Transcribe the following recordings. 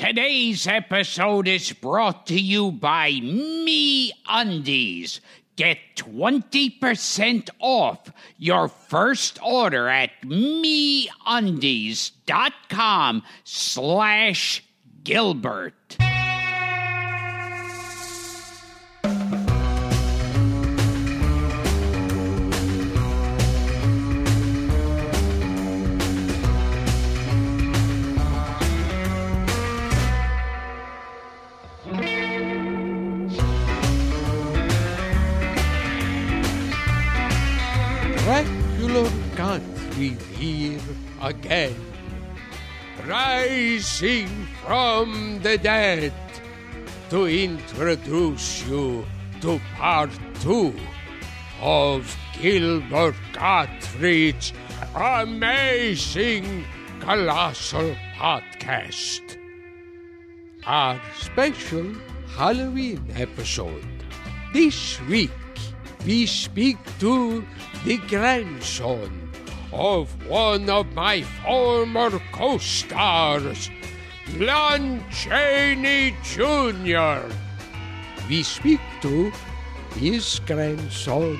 Today's episode is brought to you by Me Undies. Get 20% off your first order at meundies.com slash Gilbert. Again, rising from the dead to introduce you to part two of Gilbert Gottfried's amazing colossal podcast. Our special Halloween episode. This week, we speak to the grandson of one of my former co stars, Lon Chaney Jr. We speak to his grandson,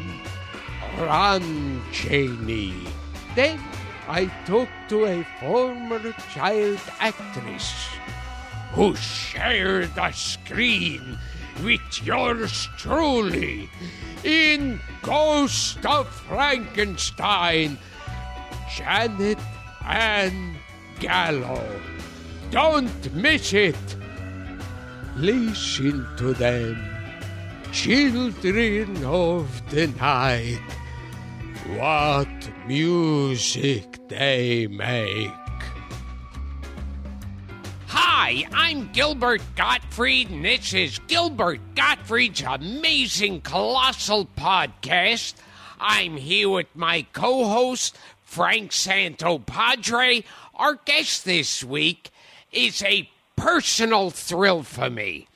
Ron Chaney. Then I talk to a former child actress who shared the screen with yours truly in Ghost of Frankenstein, Janet Ann Gallow. Don't miss it. Listen to them, children of the night. What music they make. Hi, I'm Gilbert Gottfried, and this is Gilbert Gottfried's amazing colossal podcast. I'm here with my co host, Frank Santopadre. Our guest this week is a personal thrill for me.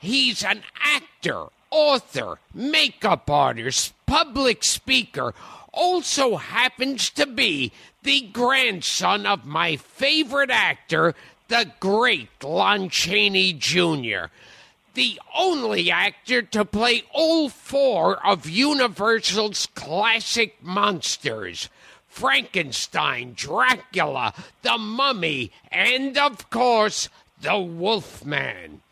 He's an actor, author, makeup artist, public speaker, also happens to be the grandson of my favorite actor, the great Lon Chaney Jr., the only actor to play all four of Universal's classic monsters Frankenstein, Dracula, the Mummy, and of course, the Wolfman.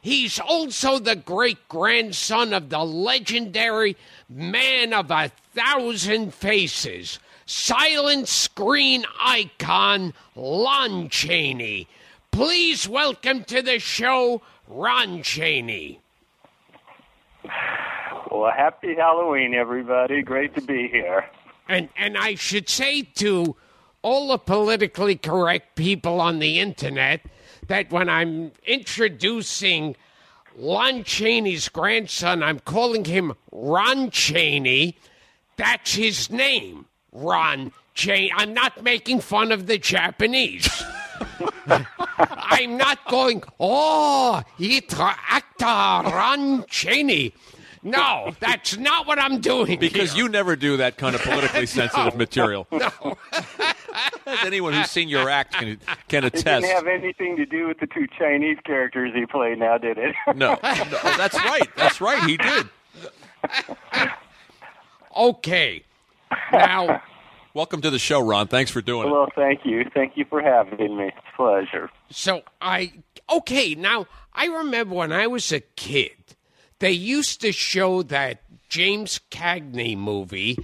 He's also the great grandson of the legendary man of a thousand faces, silent screen icon Lon Chaney. Please welcome to the show Ron Chaney. Well, happy Halloween, everybody. Great to be here. And and I should say to all the politically correct people on the internet that when I'm introducing Lon Chaney's grandson, I'm calling him Ron Chaney. That's his name, Ron Chaney. I'm not making fun of the Japanese. I'm not going, oh, itra actor Ron Chaney. No, that's not what I'm doing. Because here. you never do that kind of politically sensitive material. No. As anyone who's seen your act can, can It attest. didn't have anything to do with the two Chinese characters he played now, did it? No, no, that's right. That's right. He did. Okay. Now, Welcome to the show, Ron. Thanks for doing it. well, thank you. Thank you for having me. Pleasure. so I, okay, now I remember when I was a kid, they used to show that James Cagney movie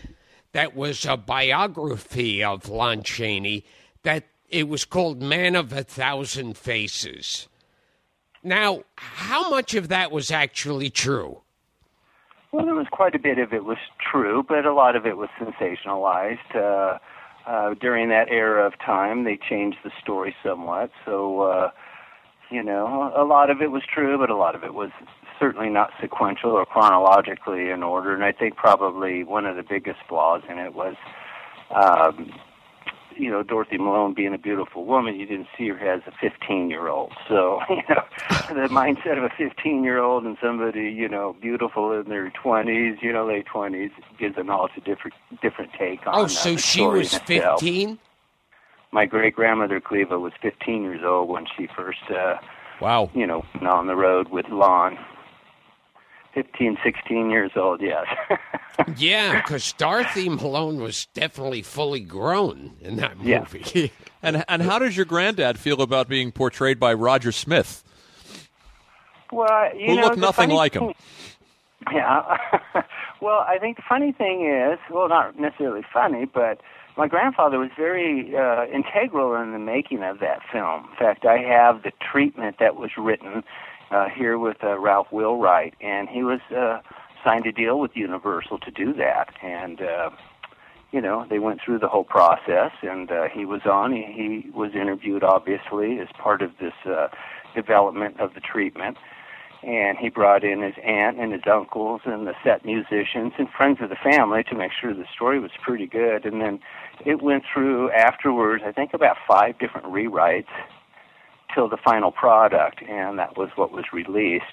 that was a biography of Lon Chaney that it was called Man of a Thousand Faces. Now, how much of that was actually true? Well, there was quite a bit of it was true, but a lot of it was sensationalized. Uh, uh, during that era of time, they changed the story somewhat. So, uh, you know, a lot of it was true, but a lot of it was certainly not sequential or chronologically in order. And I think probably one of the biggest flaws in it was, um, you know, Dorothy Malone being a beautiful woman, you didn't see her as a 15 year old. So, you know, the mindset of a 15 year old and somebody, you know, beautiful in their 20s, you know, late 20s gives an all to different different take on Oh, so she was 15? my great grandmother Cleva was 15 years old when she first, uh, Wow. you know, went on the road with Lon. 15, 16 years old, yes. Yeah, because Dorothy Malone was definitely fully grown in that movie. Yeah. movie. And and how does your granddad feel about being portrayed by Roger Smith? well, you Who know, looked nothing funny like him. thing- Yeah. well, I think the funny thing is, well, not necessarily funny, but my grandfather was very uh, integral in the making of that film. In fact, I have the treatment that was written uh, here with uh, Ralph Wheelwright, and he was uh, signed a deal with Universal to do that. And uh, you know, they went through the whole process, and uh, he was on. He, he was interviewed, obviously, as part of this uh, development of the treatment and he brought in his aunt and his uncles and the set musicians and friends of the family to make sure the story was pretty good. And then it went through afterwards, I think about five different rewrites till the final product, and that was what was released.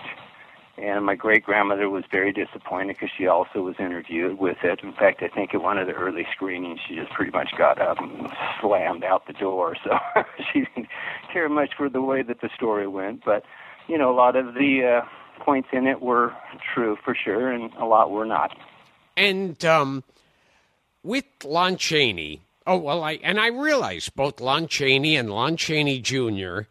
And my great grandmother was very disappointed because she also was interviewed with it. In fact, I think at one of the early screenings, she just pretty much got up and slammed out the door. So she didn't care much for the way that the story went. But you know, a lot of the uh, points in it were true for sure, and a lot were not. And um, with Lon Chaney, oh well, I and I realize both Lon Chaney and Lon Chaney Jr.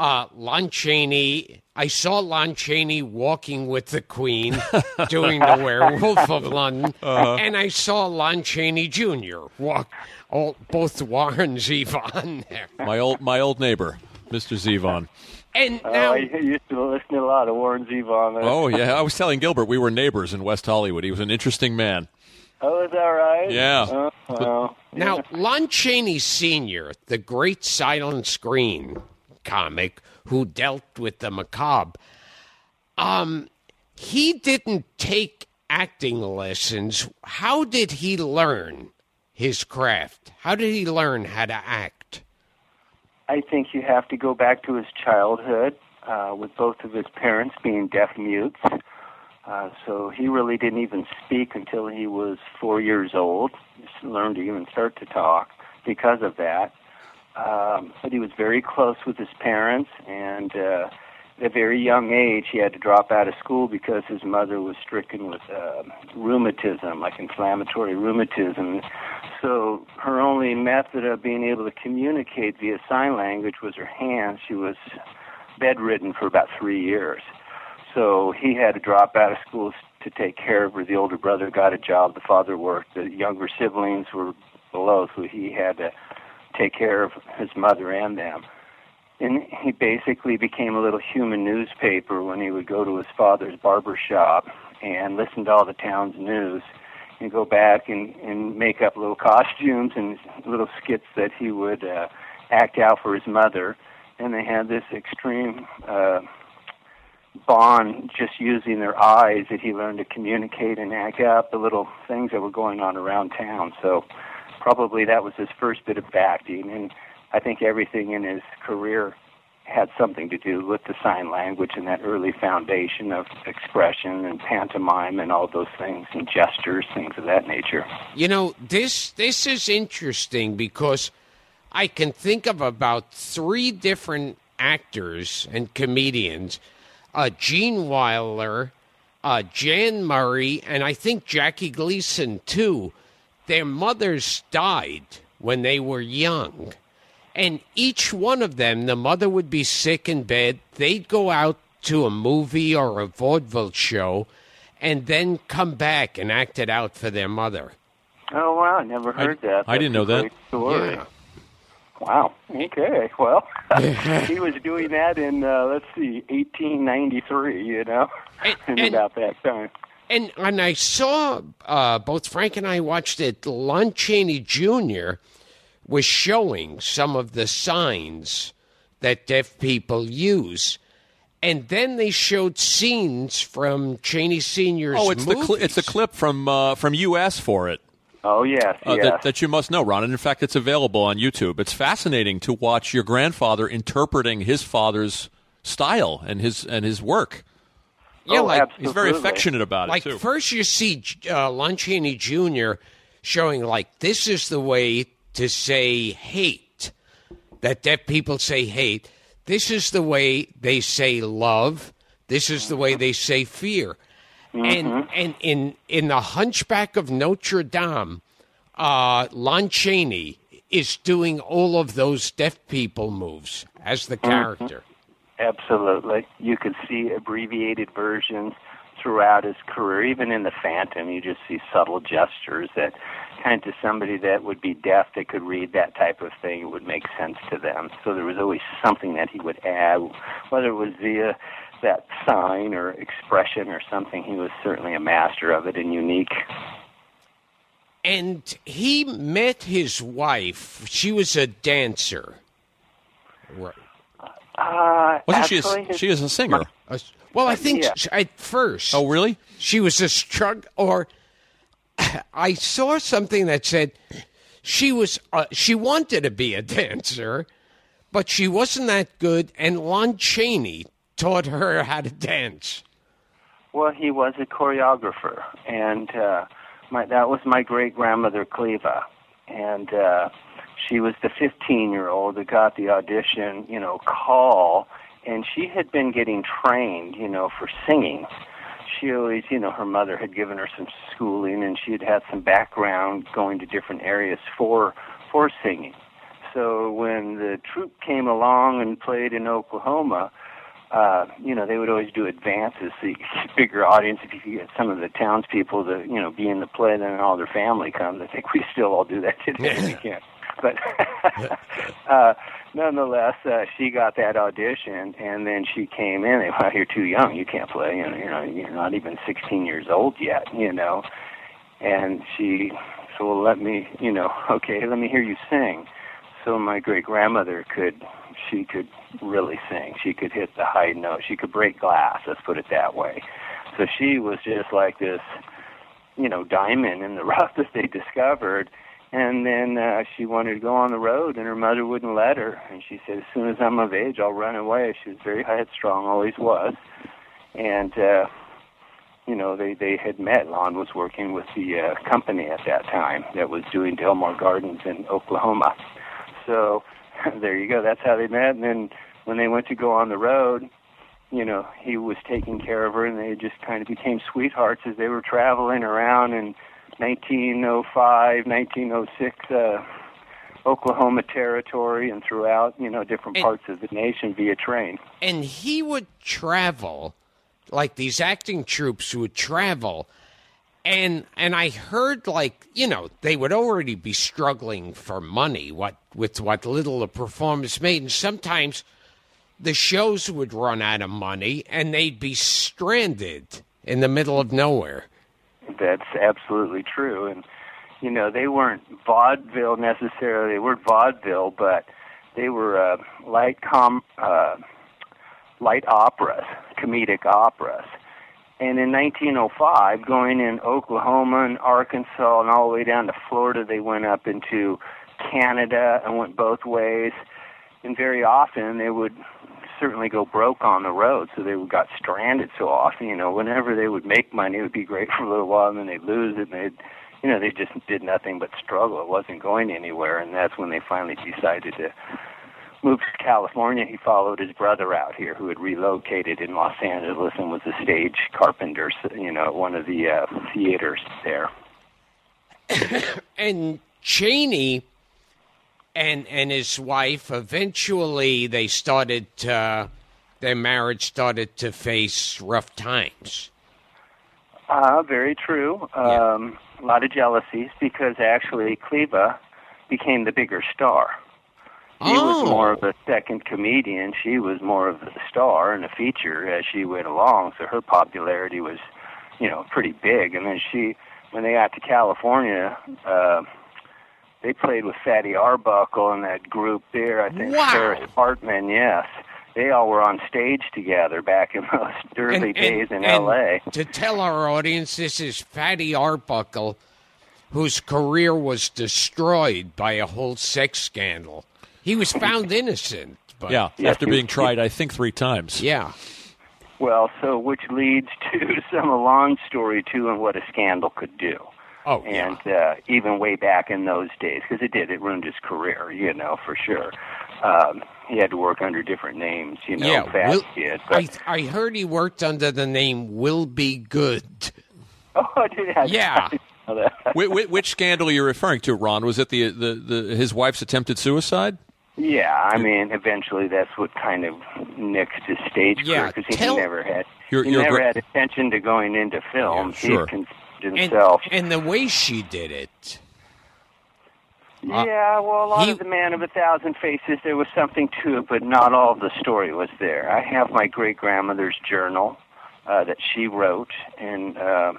Uh, Lon Chaney, I saw Lon Chaney walking with the Queen doing the Werewolf of London, and I saw Lon Chaney Jr. walk. All, both Warren Zevon there, My old my old neighbor, Mr. Zevon. and Oh, now I used to listen to a lot of Warren Zevon. Oh yeah, I was telling Gilbert we were neighbors in West Hollywood. He was an interesting man. oh, is that right? Yeah. Oh, well, Now, Lon Chaney Sr., the great silent screen comic who dealt with the macabre, um, he didn't take acting lessons. How did he learn his craft? How did he learn how to act? I think you have to go back to his childhood uh, with both of his parents being deaf mutes. Uh, so he really didn't even speak until he was four years old. Just learned to even start to talk because of that. Um, but he was very close with his parents, and uh, at a very young age, he had to drop out of school because his mother was stricken with uh, rheumatism, like inflammatory rheumatism. So her only method of being able to communicate via sign language was her hands. She was bedridden for about three years. So he had to drop out of school to take care of her. The older brother got a job. The father worked. The younger siblings were below, so he had to take care of his mother and them. And he basically became a little human newspaper when he would go to his father's barber shop and listen to all the town's news and go back and, and make up little costumes and little skits that he would uh, act out for his mother. And they had this extreme uh, bond just using their eyes that he learned to communicate and act out the little things that were going on around town. So probably that was his first bit of acting. And I think everything in his career had something to do with the sign language and that early foundation of expression and pantomime and all those things and gestures, things of that nature. You know, this this is interesting because I can think of about three different actors and comedians: uh, Gene Wilder, uh, Jan Murray, and I think Jackie Gleason too. Their mothers died when they were young, and each one of them, the mother would be sick in bed. They'd go out to a movie or a vaudeville show, and then come back and act it out for their mother. Oh wow, I never heard that. I didn't know that. Story. Yeah. Wow. Okay. Well, he was doing that in uh, let's see, 1893. You know, And- and- about that time. And and I saw uh, both Frank and I watched it. Lon Chaney Jr. was showing some of the signs that deaf people use, and then they showed scenes from Chaney Senior's. Oh, it's the cli movies. it's a clip from uh, from you asked for it Oh yes, uh, yes. that, that you must know, Ron. And in fact, it's available on YouTube. It's fascinating to watch your grandfather interpreting his father's style and his and his work. Yeah, oh, like absolutely. He's very affectionate about like it too. first you see uh, Lon Chaney Jr. showing like this is the way to say hate, that deaf people say hate. This is the way they say love. This is the way they say fear. And and in in the Hunchback of Notre Dame, uh, Lon Chaney is doing all of those deaf people moves as the character. Absolutely. You could see abbreviated versions throughout his career. Even in The Phantom, you just see subtle gestures that kind of to somebody that would be deaf that could read that type of thing, it would make sense to them. So there was always something that he would add, whether it was via that sign or expression or something. He was certainly a master of it and unique. And he met his wife. She was a dancer. Right. Uh, Wasn't she? A, his- she is a singer. Uh, Well, I think Yeah. sh- at first Oh, really? she was a struggle. Or I saw something that said she was uh, she wanted to be a dancer, but she wasn't that good. And Lon Chaney taught her how to dance. Well, he was a choreographer, and uh, my that was my great grandmother Cleva, and uh, she was the 15 year old that got the audition, you know, call, and she had been getting trained, you know, for singing. She always, you know, her mother had given her some schooling, and she had had some background going to different areas for for singing. So when the troupe came along and played in Oklahoma, uh, you know, they would always do advances so you could bigger audience. If you could get some of the townspeople to, you know, be in the play, then all their family comes. I think we still all do that today. We can't. But uh, nonetheless, uh, she got that audition, and then she came in. They, well, you're too young. You can't play. You know, you're not, you're not even 16 years old yet. You know, and she said, "Well, let me, you know, okay, let me hear you sing." So my great grandmother could, she could really sing. She could hit the high note. She could break glass. Let's put it that way. So she was just like this, you know, diamond in the rough that they discovered. And then uh, she wanted to go on the road, and her mother wouldn't let her. And she said, "As soon as I'm of age, I'll run away." She was very headstrong, always was. And uh, you know, they they had met. Lon was working with the uh, company at that time that was doing Delmar Gardens in Oklahoma. So there you go. That's how they met. And then when they went to go on the road, you know, he was taking care of her, and they just kind of became sweethearts as they were traveling around in 1905, 1906. Uh, Oklahoma territory and throughout, you know, different And- parts of the nation via train. and he would travel like these acting troupes would travel and and I heard like you know they would already be struggling for money what with what little the performance made and sometimes the shows would run out of money and they'd be stranded in the middle of nowhere That's absolutely true. And, you know, they weren't vaudeville necessarily. They weren't vaudeville, but they were uh, light com, uh, light operas, comedic operas. And in 1905, going in Oklahoma and Arkansas and all the way down to Florida, they went up into Canada and went both ways. And very often they would certainly go broke on the road, so they got stranded so often. You know, whenever they would make money, it would be great for a little while, and then they'd lose it, and they'd, you know, they just did nothing but struggle. It wasn't going anywhere, and that's when they finally decided to move to California. He followed his brother out here, who had relocated in Los Angeles and was a stage carpenter, you know, at one of the uh, theaters there. and Chaney and and his wife eventually they started to, their marriage started to face rough times. Uh, very true. Yeah. Um, A lot of jealousies because actually Cleva became the bigger star. He Oh. was more of a second comedian. She was more of a star and a feature as she went along. So her popularity was, you know, pretty big. And then she, when they got to California, uh, they played with Fatty Arbuckle and that group there. I think Wow. Ferris Hartman. Yes, they all were on stage together back in those early And- and- days in and L.A. To tell our audience, this is Fatty Arbuckle, whose career was destroyed by a whole sex scandal. He was found innocent, but Yeah, Yes, after being tried, I think three times. yeah. Well, so which leads to some long story too, and what a scandal could do. Oh, yeah. and uh, even way back in those days, because it did, it ruined his career, you know, for sure. um, he had to work under different names. You know, yeah, Fats Will, did. I But, I heard he worked under the name Will Be Good. oh, did I? Yeah. I didn't that. which, which scandal are you referring to, Ron? Was it the, the, the his wife's attempted suicide? Yeah, I mean, eventually that's what kind of nixed his stage Yeah, career because tell- he never had You're- he you're never gra- had attention to going into film. Yeah, sure. He considered And, himself. and the way she did it. Yeah, well, a lot he- of the Man of a Thousand Faces, there was something to it, but not all of the story was there. I have my great grandmother's journal uh, that she wrote, and uh,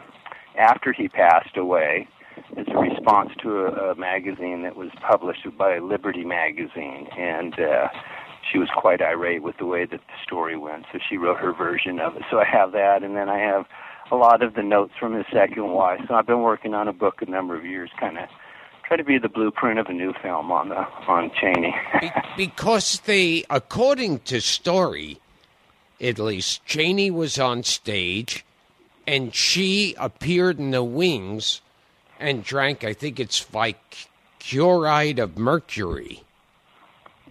after he passed away, as a response to a, a magazine that was published by Liberty Magazine, and uh, she was quite irate with the way that the story went, so she wrote her version of it. So I have that, and then I have a lot of the notes from his second wife. So I've been working on a book a number of years, kind of try to be the blueprint of a new film on the on Chaney. Be- because the according to story, at least, Chaney was on stage and she appeared in the wings and drank, I think it's like chloride of mercury.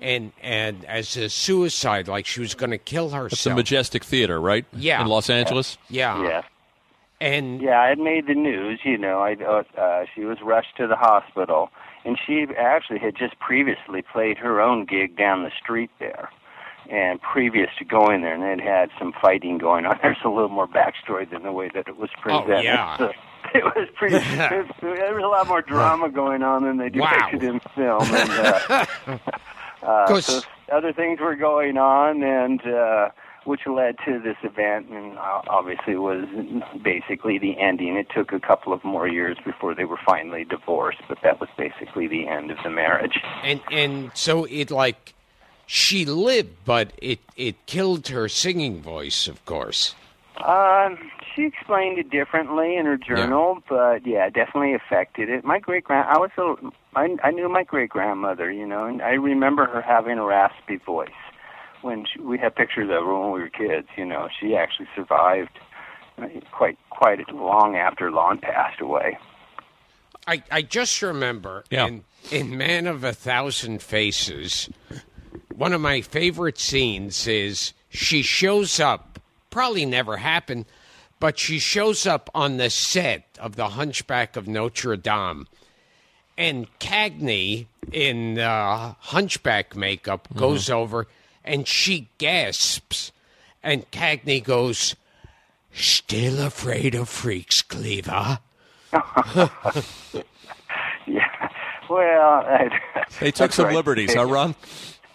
And and as a suicide, like she was going to kill herself. It's the Majestic Theater, right? Yeah. In Los Angeles? yeah. yeah, And yeah, it made the news. You know, I uh, she was rushed to the hospital, and she actually had just previously played her own gig down the street there. And previous to going there, and they'd had some fighting going on. There's a little more backstory than the way that it was presented. Oh, yeah. So it was pretty. it was, there was a lot more drama going on than they depicted in film. And, uh, uh, 'Cause- so other things were going on, and uh, which led to this event, and uh, obviously was basically the ending. It took a couple of more years before they were finally divorced, but that was basically the end of the marriage. and and so it like she lived, but it it killed her singing voice, of course. Um, she explained it differently in her journal, but yeah, it definitely affected it. My great grand, I was a, I, I knew my great grandmother, you know, and I remember her having a raspy voice when she, we had pictures of her when we were kids. You know, she actually survived uh, quite quite long after Lon passed away. I, I just remember Yeah. in, in Man of a Thousand Faces, one of my favorite scenes is she shows up, probably never happened, but she shows up on the set of The Hunchback of Notre Dame. And Cagney in uh, hunchback makeup goes over and she gasps. And Cagney goes, Still afraid of freaks, Cleva. Yeah, well, I, They took some right. liberties, huh, Ron?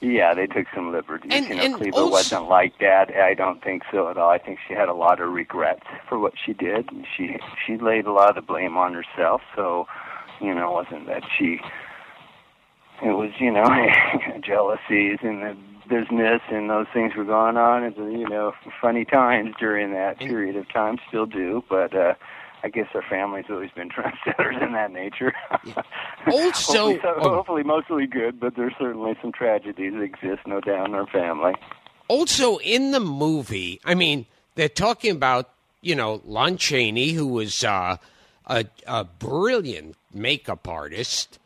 Yeah, they took some liberties. And- you know, and Cleva also- wasn't like that. I don't think so at all. I think she had a lot of regrets for what she did. She she laid a lot of the blame on herself. So, you know, it wasn't that she. It was you know jealousies and the business and those things were going on. And you know, funny times during that period of time. Still do, but. uh I guess our family's always been trendsetters in that nature. Also- hopefully, so- oh. hopefully mostly good, but there's certainly some tragedies that exist, no doubt, in our family. also in the movie, I mean, they're talking about you know Lon Chaney, who was uh, a a brilliant makeup artist,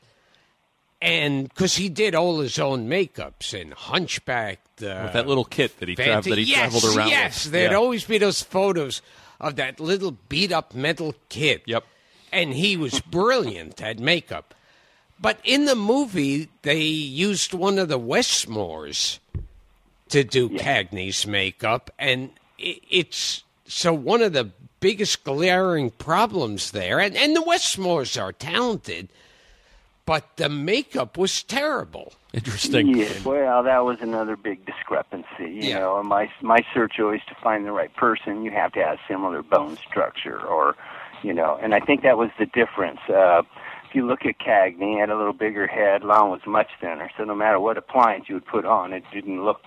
and because he did all his own makeups and Hunchback, the uh, With that little kit that he, tra- Fancy- that he yes, traveled around Yes, with. there'd Yeah. always be those photos of that little beat up metal kid. Yep. And he was brilliant at makeup. But in the movie, they used one of the Westmores to do Cagney's makeup. And i it's so one of the biggest glaring problems there. And, and the Westmores are talented, but the makeup was terrible. Interesting. Yeah, well, that was another big discrepancy. You Yeah. know, my my search always to find the right person, you have to have similar bone structure, or you know, and I think that was the difference. Uh, if you look at Cagney, he had a little bigger head. Lon was much thinner, so no matter what appliance you would put on, it didn't look.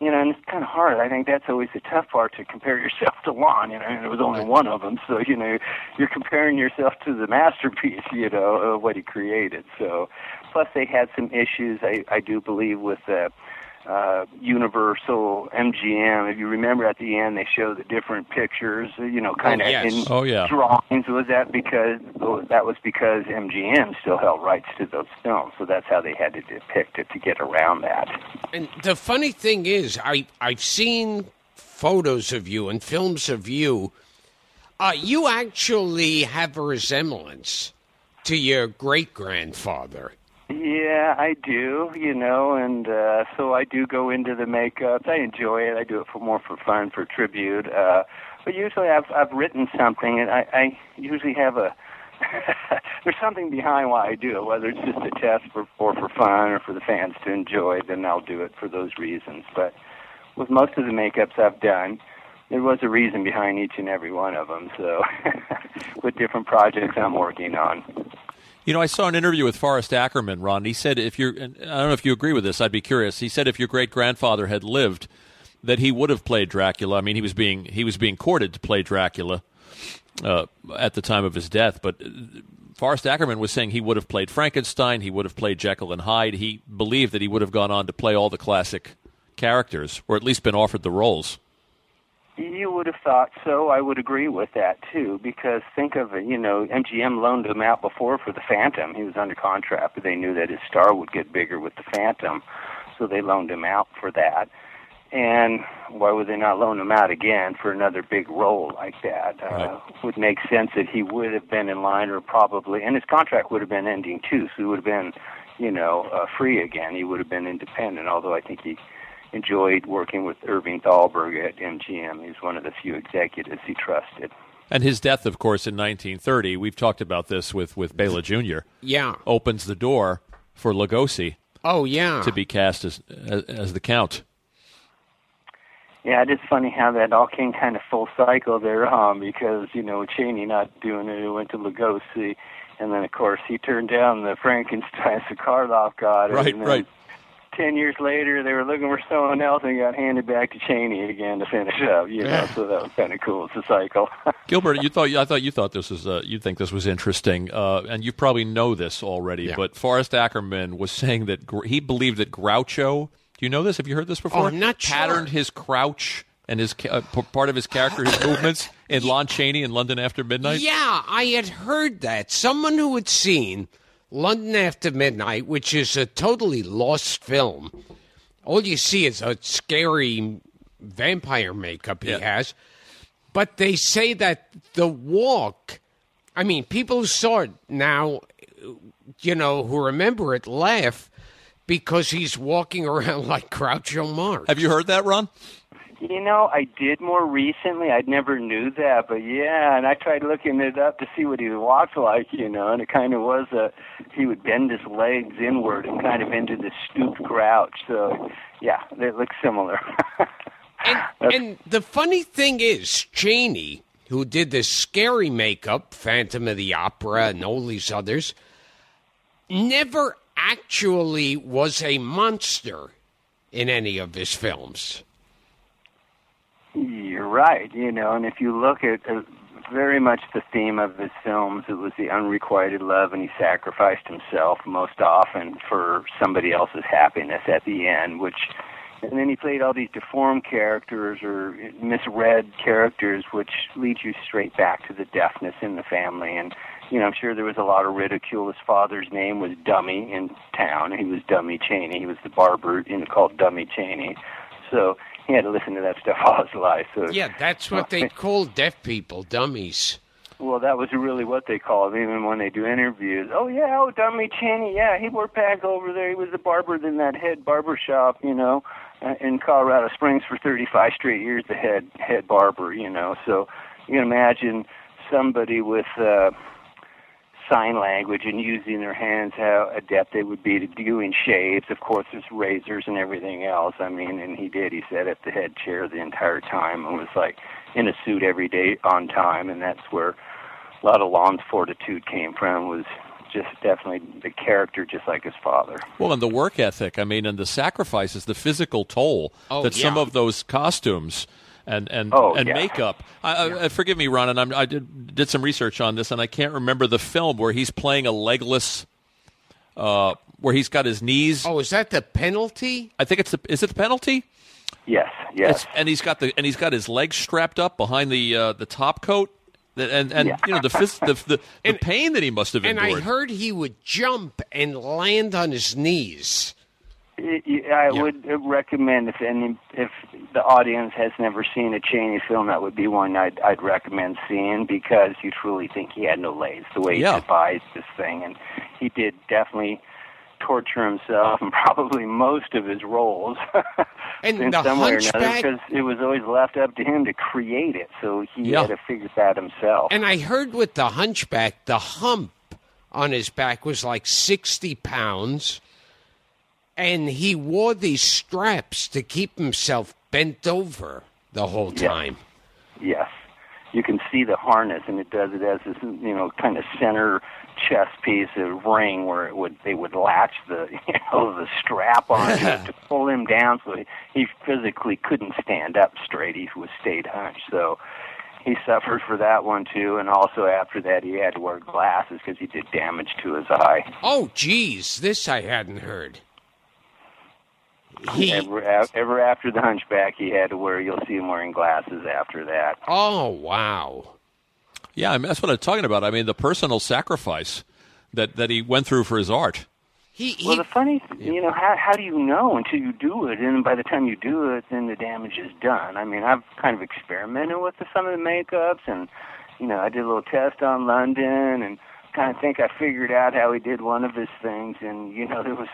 You know, and it's kind of hard. I think that's always the tough part to compare yourself to Lon. You know, and it was only one of them, so you know you're comparing yourself to the masterpiece. You know, of what he created. So, plus they had some issues. I I do believe with uh, uh, Universal, MGM. If you remember at the end, they show the different pictures, you know, kind of Oh, yes. in Oh, yeah. drawings. Was that because oh, that was because MGM still held rights to those films, so that's how they had to depict it to get around that. And the funny thing is, I I've seen photos of you and films of you. Uh, you actually have a resemblance to your great grandfather. Yeah, I do, you know, and uh so I do go into the makeup. I enjoy it. I do it for more for fun, for tribute. Uh but usually I've I've written something and I, I usually have a there's something behind why I do it, whether it's just a test for or for fun or for the fans to enjoy, then I'll do it for those reasons. But with most of the makeups I've done, there was a reason behind each and every one of them. So, with different projects I'm working on. You know, I saw an interview with Forrest Ackerman, Ron. He said if you're, I don't know if you agree with this. I'd be curious. He said if your great grandfather had lived, that he would have played Dracula. I mean, he was being he was being courted to play Dracula uh, at the time of his death, but. Forrest Ackerman was saying he would have played Frankenstein, he would have played Jekyll and Hyde. He believed that he would have gone on to play all the classic characters, or at least been offered the roles. You would have thought so. I would agree with that too, because think of it. You know, MGM loaned him out before for the Phantom. He was under contract, but they knew that his star would get bigger with the Phantom, so they loaned him out for that. And why would they not loan him out again for another big role like that? Uh, Right. Would make sense that he would have been in line, or probably, and his contract would have been ending too, so he would have been, you know, uh, free again. He would have been independent. Although I think he enjoyed working with Irving Thalberg at MGM. He's one of the few executives he trusted. And his death, of course, in 1930, we've talked about this with, with Bela Jr., Yeah. opens the door for Lugosi Oh yeah. to be cast as, as, as the Count. Yeah, it is funny how that all came kind of full cycle there, um, because you know Chaney not doing it, it went to Lugosi, and then of course he turned down the Frankenstein, so Karloff got it. Right, and then right. Ten years later, they were looking for someone else and got handed back to Chaney again to finish up. You know, so that was kind of cool. It's a cycle. Gilbert, you thought I thought you thought this was uh, you think this was interesting, uh, and you probably know this already. Yeah. But Forrest Ackerman was saying that gr- he believed that Groucho. Do you know this? Have you heard this before? Oh, I'm not sure. Patterned his crouch and his uh, p- part of his character, his movements in Lon Chaney in London After Midnight. Yeah, I had heard that. Someone who had seen London After Midnight, which is a totally lost film. All you see is a scary vampire makeup he Yeah. has. But they say that the walk, I mean, people who saw it now, you know, who remember it laugh because he's walking around like Groucho Marx. Have you heard that, Ron? You know, I did more recently. I never knew that, but yeah, and I tried looking it up to see what he walked like, you know, and it kind of was a he would bend his legs inward and kind of into this stooped crouch. So, yeah, they look similar. And, and the funny thing is, Chaney, who did this scary makeup, Phantom of the Opera, and all these others, never actually was a monster in any of his films. You're right, you know, and if you look at uh, very much the theme of his films, it was the unrequited love, and he sacrificed himself most often for somebody else's happiness at the end, which. And then he played all these deformed characters or misread characters, which leads you straight back to the deafness in the family. And, you know, I'm sure there was a lot of ridicule. His father's name was Dummy in town. He was Dummy Chaney. He was the barber, you called Dummy Chaney. So he had to listen to that stuff all his life. So Yeah, that's what they call deaf people, dummies. well, that was really what they called him, even when they do interviews. Oh yeah, oh Dummy Chaney, yeah, he wore pads over there. He was a barber in that head barber shop, you know, uh, in Colorado Springs for 35 straight years. The head head barber, you know. So you can imagine somebody with uh, sign language and using their hands, how adept they would be to doing shaves. Of course, there's razors and everything else. I mean, and he did. He sat at the head chair the entire time and was like in a suit every day on time, and that's where a lot of Lon's fortitude came from. Was just definitely the character, just like his father. Well, and the work ethic. I mean, and the sacrifices, the physical toll Oh, that some of those costumes and and Oh, and yeah. makeup. I, I, I- forgive me, Ron, and I'm, I did did some research on this, and I can't remember the film where he's playing a legless uh, where he's got his knees. Oh, is that the penalty? I think it's the, is it the penalty? Yes, yes. It's- and he's got the and he's got his legs strapped up behind the uh, the top coat. And and Yeah. you know the phys- the the, the And- pain that he must have And endured. I heard he would jump and land on his knees. I I would recommend if any if the audience has never seen a Chaney film, that would be one I'd I'd recommend seeing because you truly think he had no legs the way Yeah. he devised this thing, and he did definitely torture himself and probably most of his roles And in some way or another because it was always left up to him to create it, so he Yeah. had to figure that himself. And I heard with the hunchback, the hump on his back was like 60 pounds. And he wore these straps to keep himself bent over the whole time. Yes, you can see the harness, and it does it as this you know kind of center chest piece of ring where it would they would latch the you know the strap on it to pull him down, so he, he physically couldn't stand up straight. He was stayed hunched, so. He suffered for that one too, and also after that, he had to wear glasses because he did damage to his eye. Oh, geez, this I hadn't heard. He, Ever, ever after the Hunchback, he had to wear. You'll see him wearing glasses after that. oh, wow. yeah, I mean, that's what I'm talking about. I mean, the personal sacrifice that that he went through for his art. He, he, Well, the funny, you know, how how do you know until you do it? And by the time you do it, then the damage is done. I mean, I've kind of experimented with the, some of the makeups, and you know, I did a little test on London, and kind of think I figured out how he did one of his things, and you know, it was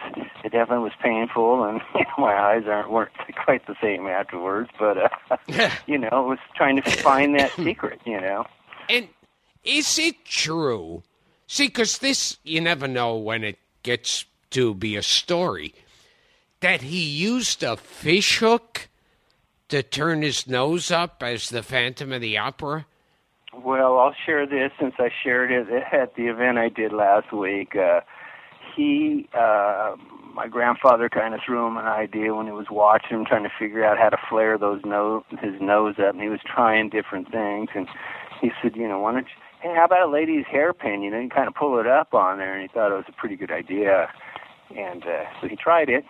it definitely was painful, and you know, my eyes aren't weren't quite the same afterwards, but uh, you know, it was trying to find that secret, you know. And is it true? See, because this, you never know when it gets to be a story, that he used a fish hook to turn his nose up as the Phantom of the Opera? Well, I'll share this since I shared it at the event I did last week. Uh, he, uh, my grandfather, kind of threw him an idea when he was watching him, trying to figure out how to flare those nose, his nose up, and he was trying different things. And he said, you know, why don't you? Hey, how about a lady's hairpin? You know, you kind of pull it up on there, and he thought it was a pretty good idea. And uh, so he tried it.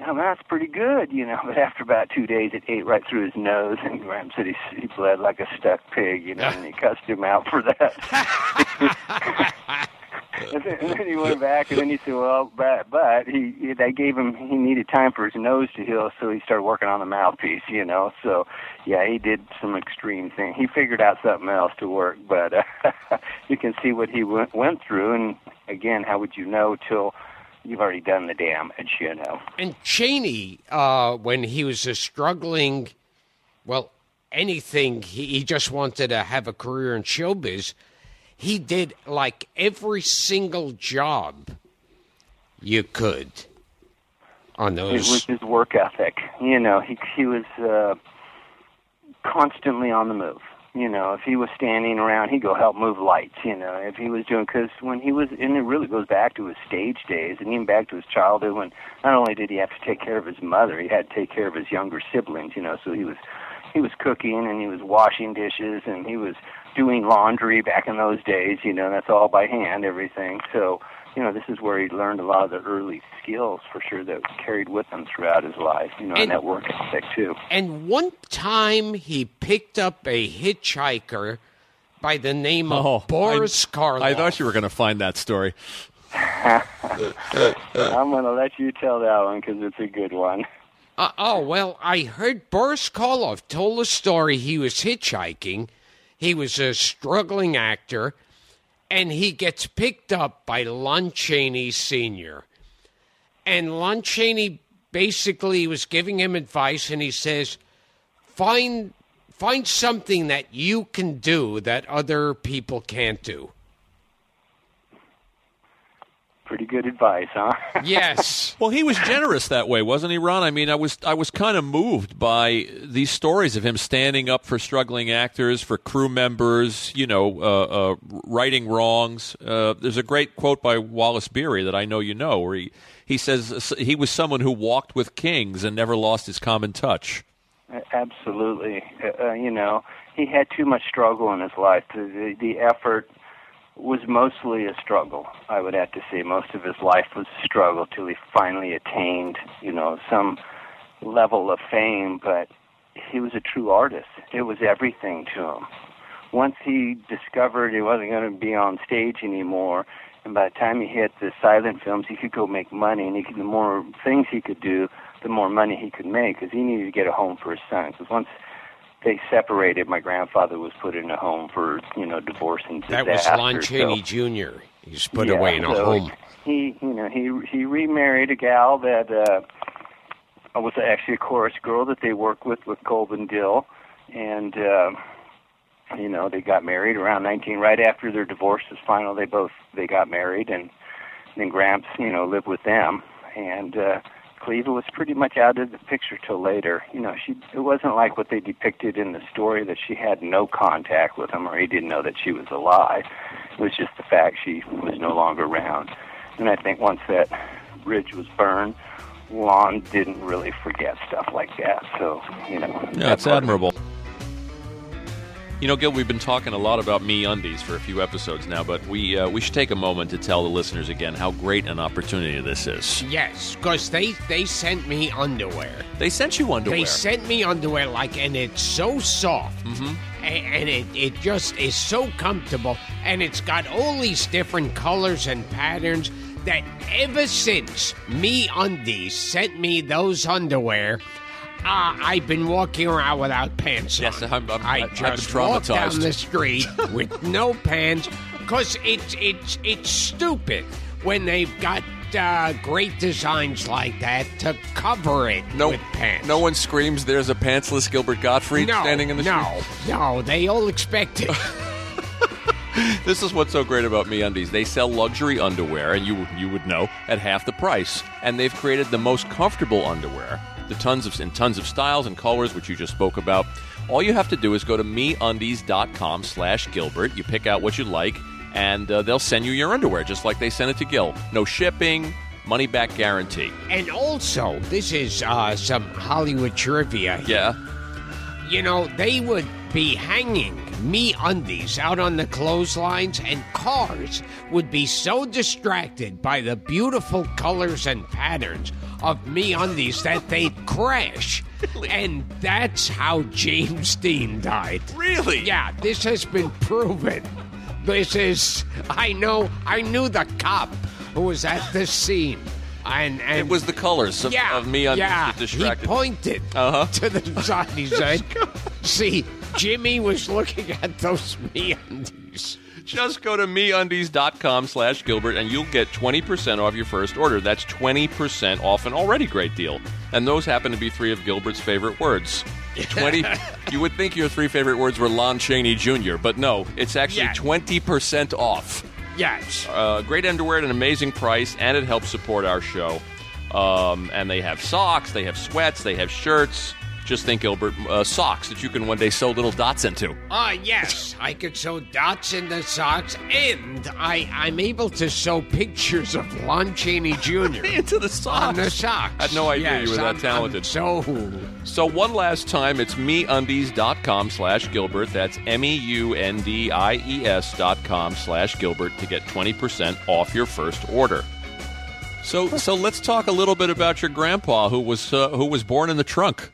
Now that's pretty good, you know. But after about two days, it ate right through his nose, and Graham said he, he bled like a stuck pig, you know. and he cussed him out for that. and, then, and then he went back, and then he said, "Well, but but he, he they gave him he needed time for his nose to heal, so he started working on the mouthpiece, you know. So yeah, he did some extreme thing. He figured out something else to work, but uh, you can see what he went went through, and again, how would you know till you've already done the damage, you know? And Chaney, uh, when he was a struggling, well, anything, he, he just wanted to have a career in showbiz. He did like every single job you could on those. It was his work ethic. You know, he he was uh, constantly on the move. You know, if he was standing around, he'd go help move lights. You know, if he was doing because when he was, and it really goes back to his stage days, and even back to his childhood when not only did he have to take care of his mother, he had to take care of his younger siblings. You know, so he was he was cooking and he was washing dishes and he was doing laundry back in those days. You know, that's all by hand, everything. So you know, this is where he learned a lot of the early skills for sure that carried with him throughout his life. You know, and, And- that work ethic too. And one time he picked up a hitchhiker by the name of Boris Oh, I, Karloff. I thought you were going to find that story. I'm going to let you tell that one because it's a good one. Uh, oh, well, I heard Boris Karloff told a story. He was hitchhiking. He was a struggling actor, and he gets picked up by Lon Chaney Sr. And Lon Chaney basically was giving him advice, and he says, find, find something that you can do that other people can't do. Pretty good advice, huh? Yes. Well, he was generous that way, wasn't he, Ron? I mean, I was I was kind of moved by these stories of him standing up for struggling actors, for crew members, you know, uh, uh, righting wrongs. Uh, there's a great quote by Wallace Beery that I know you know, where he he says he was someone who walked with kings and never lost his common touch. Absolutely. Uh, uh, you know, he had too much struggle in his life. The, the, the effort was mostly a struggle. I would have to say most of his life was a struggle till he finally attained, you know, some level of fame. But he was a true artist. It was everything to him. Once he discovered he wasn't going to be on stage anymore, and by the time he hit the silent films, he could go make money, and he could, the more things he could do, the more money he could make, because he needed to get a home for his son. Because once they separated, my grandfather was put in a home for you know divorce and disaster. That was Lon Chaney so, Jr. He's put yeah, away in a so home. He, you know, he he remarried a gal that uh, was actually a chorus girl that they worked with with Kolb and Dill, and uh, you know they got married around 19, right after their divorce was final. They both they got married, and then Gramps, you know, lived with them, and. uh Cleva was pretty much out of the picture till later. You know, she it wasn't like what they depicted in the story that she had no contact with him or he didn't know that she was alive. It was just the fact she was no longer around. And I think once that bridge was burned, Lon didn't really forget stuff like that. So, you know. Yeah, it's admirable. You know, Gil, we've been talking a lot about MeUndies for a few episodes now, but we uh, we should take a moment to tell the listeners again how great an opportunity this is. Yes, because they, they sent me underwear. They sent you underwear. They sent me underwear, like, and it's so soft. Mhm. a- And it, it just is so comfortable. And it's got all these different colors and patterns that ever since MeUndies sent me those underwear, uh, I've been walking around without pants Yes, on. I'm- I'm- I I've been just walk down the street with no pants because it's it's it's stupid when they've got uh, great designs like that to cover it No, with pants. no one screams. There's a pantsless Gilbert Gottfried no, standing in the no, street. no. They all expect it. This is what's so great about MeUndies. They sell luxury underwear, and you you would know at half the price. And they've created the most comfortable underwear, the tons of in tons of styles and colors, which you just spoke about. All you have to do is go to MeUndies.com/Gilbert. You pick out what you like, and uh, they'll send you your underwear just like they sent it to Gil. No shipping, money back guarantee. and also, this is uh, some Hollywood trivia. Yeah. You know, they would be hanging MeUndies out on the clotheslines, and cars would be so distracted by the beautiful colors and patterns of MeUndies that they'd crash. And that's how James Dean died. Really? Yeah, this has been proven. This is I know I knew the cop who was at the scene. And, and It was the colors of, yeah, of MeUndies yeah. that distracted. He pointed Uh-huh. to the side. He said, "See, Jimmy was looking at those MeUndies." Just go to meundies.com slash Gilbert and you'll get 20% off your first order. That's 20% off an already great deal. And those happen to be three of Gilbert's favorite words. 20 You would think your three favorite words were Lon Chaney Jr., but no, it's actually Yeah. 20% off. Yes. Uh, great underwear at an amazing price, and it helps support our show. Um, and they have socks, they have sweats, they have shirts. Just think, Gilbert, uh, socks that you can one day sew little dots into. Ah, yes, I could sew dots in the socks, and I, I'm able to sew pictures of Lon Chaney Jr. Into the socks. on the socks. I had no idea Yes, you were that I'm- I'm talented. so So one last time, it's meundies.com slash Gilbert. That's M-E-U-N-D-I-E-S dot com slash Gilbert to get 20% off your first order. So, so let's talk a little bit about your grandpa who was uh, who was born in the trunk.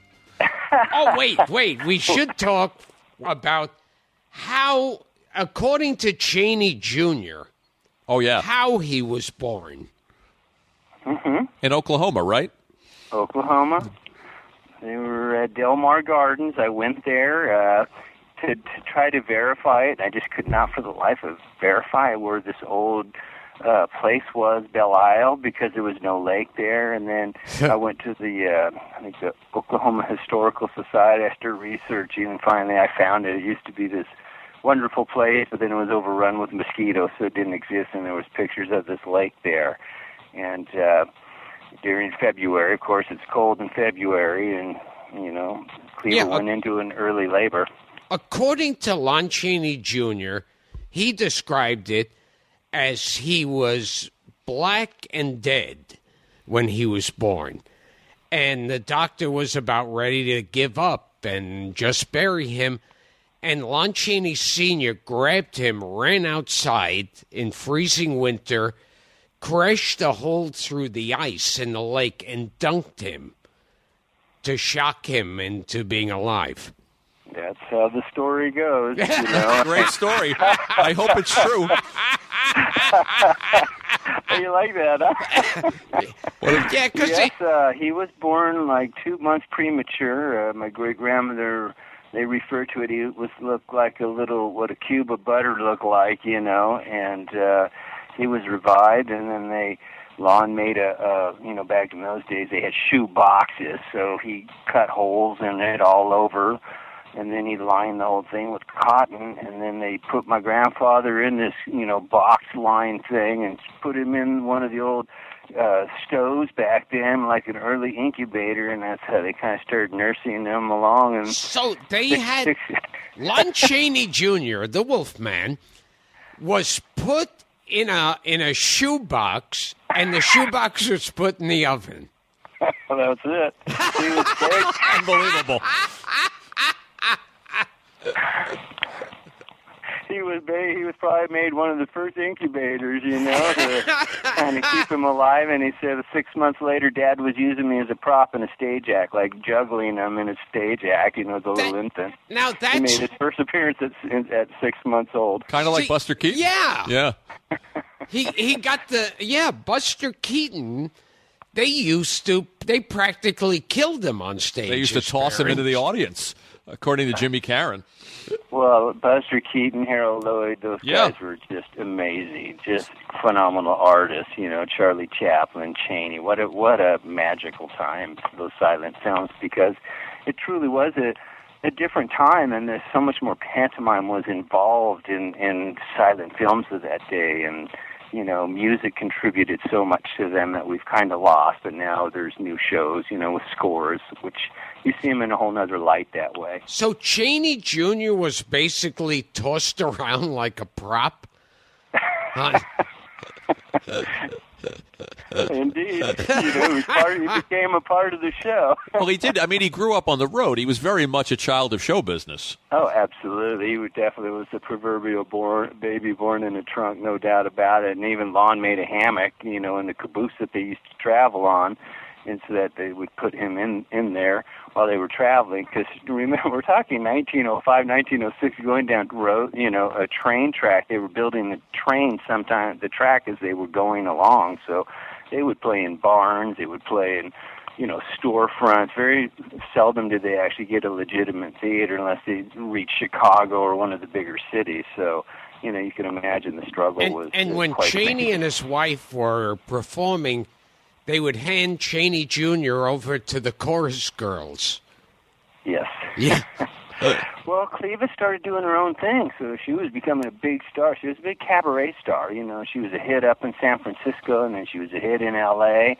Oh wait, wait. We should talk about how, according to Chaney Jr., Oh yeah, how he was born. in Oklahoma, right? Oklahoma. They were at Delmar Gardens. I went there uh, to, to try to verify it. I just could not, for the life of verify where this old uh, place was, Belle Isle, because there was no lake there. And then I went to the, uh, I think the Oklahoma Historical Society. I started researching, and finally I found it. It used to be this wonderful place, but then it was overrun with mosquitoes, so it didn't exist. And there was pictures of this lake there, and. uh during February. Of course, it's cold in February, and you know, Cleveland Yeah, went into an early labor. According to Lon Chaney Jr., he described it as he was black and dead when he was born. And the doctor was about ready to give up and just bury him. and Chaney Sr. grabbed him, ran outside in freezing winter, crashed a hole through the ice in the lake, and dunked him to shock him into being alive. That's how the story goes. You know, Great story. I hope it's true. you like that, huh? Yeah, because yes, uh, he was born like two months premature. Uh, my great grandmother, they refer to it. He was looked like a little what a cube of butter looked like, you know, and uh, he was revived, and then they. Lon made a, uh, you know, back in those days they had shoe boxes, so he cut holes in it all over, and then he lined the whole thing with cotton, and then they put my grandfather in this, you know, box line thing and put him in one of the old uh stoves back then like an early incubator and that's how they kind of started nursing them along and so they had Lon Chaney Jr., the wolf man was put in a in a shoebox, and the shoebox was put in the oven. that's it he was Unbelievable. he was ba- he was probably made one of the first incubators, you know, to kind of keep him alive. And he said six months later, Dad was using me as a prop in a stage act, like juggling him in a stage act, you know, as a little infant. Now He made his first appearance at at six months old. Kind of like See, Buster Keaton. yeah. Yeah. he he got the yeah Buster Keaton. They used to they practically killed him on stage. They used to toss him into the audience, according to Jimmy Carron. Well, Buster Keaton, Harold Lloyd, those Yeah. guys were just amazing, just phenomenal artists. You know, Charlie Chaplin, Chaney. What a what a magical time those silent films because it truly was a a different time, and there's so much more pantomime was involved in in silent films of that day, and you know, music contributed so much to them that we've kind of lost. But now there's new shows, you know, with scores, which you see them in a whole nother light that way. So Chaney Jr. was basically tossed around like a prop. Indeed, you know, he, part, he became a part of the show. Well, he did. I mean, he grew up on the road. He was very much a child of show business. Oh, absolutely. He was definitely was the proverbial born, baby born in a trunk, no doubt about it. And even Lon made a hammock, you know, in the caboose that they used to travel on, and so that they would put him in in there while they were traveling. Because remember, we're talking 1905, 1906, going down road, you know, a train track. They were building the train sometime the track as they were going along. So they would play in barns. They would play in you know, storefronts. Very seldom did they actually get a legitimate theater unless they reached Chicago or one of the bigger cities. So, you know, you can imagine the struggle and, was. and was when Chaney and his wife were performing, they would hand Chaney Jr. over to the chorus girls. yes. Yeah. Well, Cleva started doing her own thing, so she was becoming a big star. She was a big cabaret star. You know, she was a hit up in San Francisco, and then she was a hit in L.A.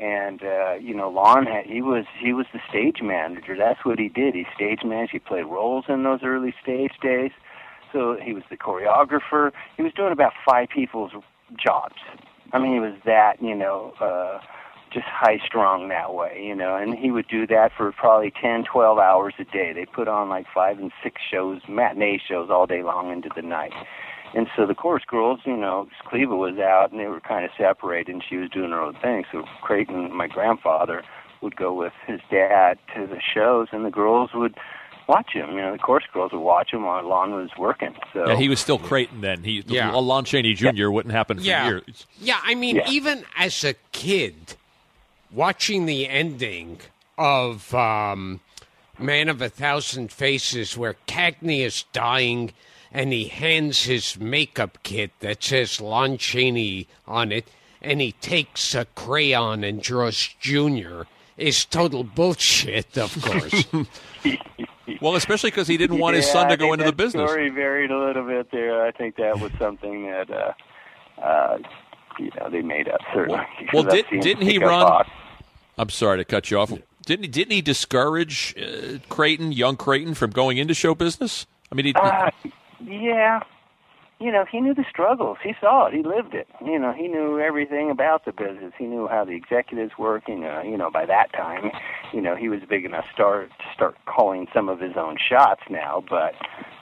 And uh, you know, Lon had he was he was the stage manager. That's what he did. He stage managed. He played roles in those early stage days. So he was the choreographer. He was doing about five people's jobs. I mean, he was that you know. uh just high strung that way, you know, and he would do that for probably ten, twelve hours a day. They put on like five and six shows, matinee shows all day long into the night. And so the chorus girls, you know, Cleva was out and they were kind of separated and she was doing her own thing. So Creighton, my grandfather, would go with his dad to the shows and the girls would watch him. You know, the course girls would watch him while Lon was working. So Yeah, he was still Creighton then. He, Yeah. Lon Chaney Jr. wouldn't happen for Yeah. years. Yeah, I mean, Yeah. even as a kid, watching the ending of um, Man of a Thousand Faces, where Cagney is dying and he hands his makeup kit that says Lon Chaney on it, and he takes a crayon and draws Junior, is total bullshit, of course. Well, especially because he didn't want his Yeah, son I to go into the business. Story varied a little bit there. I think that was something that uh, uh, you know they made up certainly. Well, I've did- didn't he run- box. I'm sorry to cut you off. Didn't he, didn't he discourage uh, Creighton, young Creighton, from going into show business? I mean, he, Uh, yeah, you know, he knew the struggles. He saw it. He lived it. You know, he knew everything about the business. He knew how the executives work. Know, you know, by that time, you know, he was big enough start to start calling some of his own shots now. But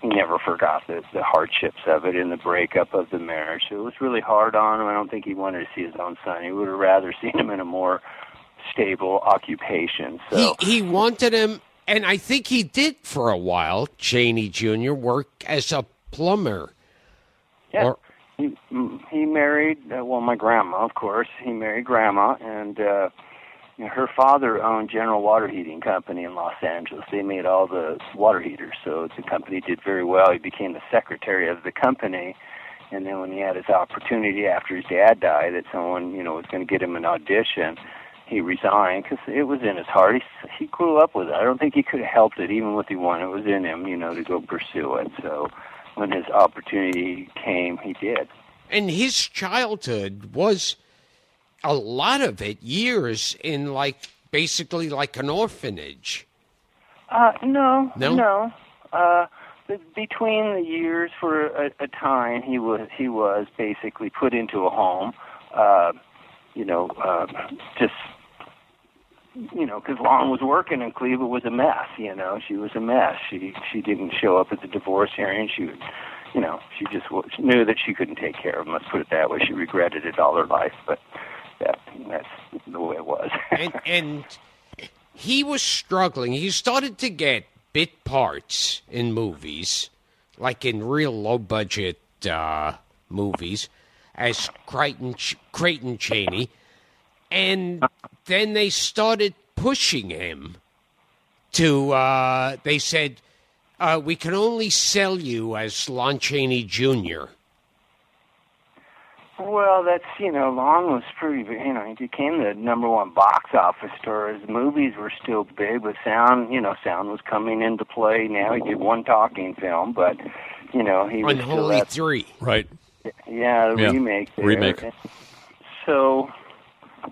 he never forgot the the hardships of it and the breakup of the marriage. So it was really hard on him. I don't think he wanted to see his own son. He would have rather seen him in a more stable occupation. So He he wanted him, and I think he did for a while. Chaney Jr. work as a plumber. Yeah. Or- he he married uh, well my grandma of course he married grandma and uh you know, her father owned General Water Heating Company in Los Angeles. They made all the water heaters, so the company did very well. He became the secretary of the company, and then when he had his opportunity after his dad died, that someone you know was going to get him an audition, he resigned because it was in his heart. He he grew up with it. I don't think he could have helped it, even with the one it was in him, you know, to go pursue it. So when his opportunity came, he did. and his childhood was a lot of it years in like basically like an orphanage. Uh, no, No? no. Uh, between the years, for a, a time, he was he was basically put into a home. Uh, you know, uh, just you know, because Lon was working and Cleva was a mess. You know, she was a mess. She she didn't show up at the divorce hearing. She would, you know, she just wa- knew that she couldn't take care of him. Let's put it that way. She regretted it all her life, but that that's the way it was. and and he was struggling. He started to get bit parts in movies, like in real low budget uh, movies, as Creighton Ch- Creighton Chaney, and then they started pushing him to. Uh, they said. Uh, we can only sell you as Lon Chaney Jr. Well, that's you know, Lon was pretty. You know, he became the number one box office star. His movies were still big, but sound, you know, sound was coming into play. Now he did one talking film, but you know, he was still Unholy that, Three. Right. yeah, the Yeah, remake. There. remake. So,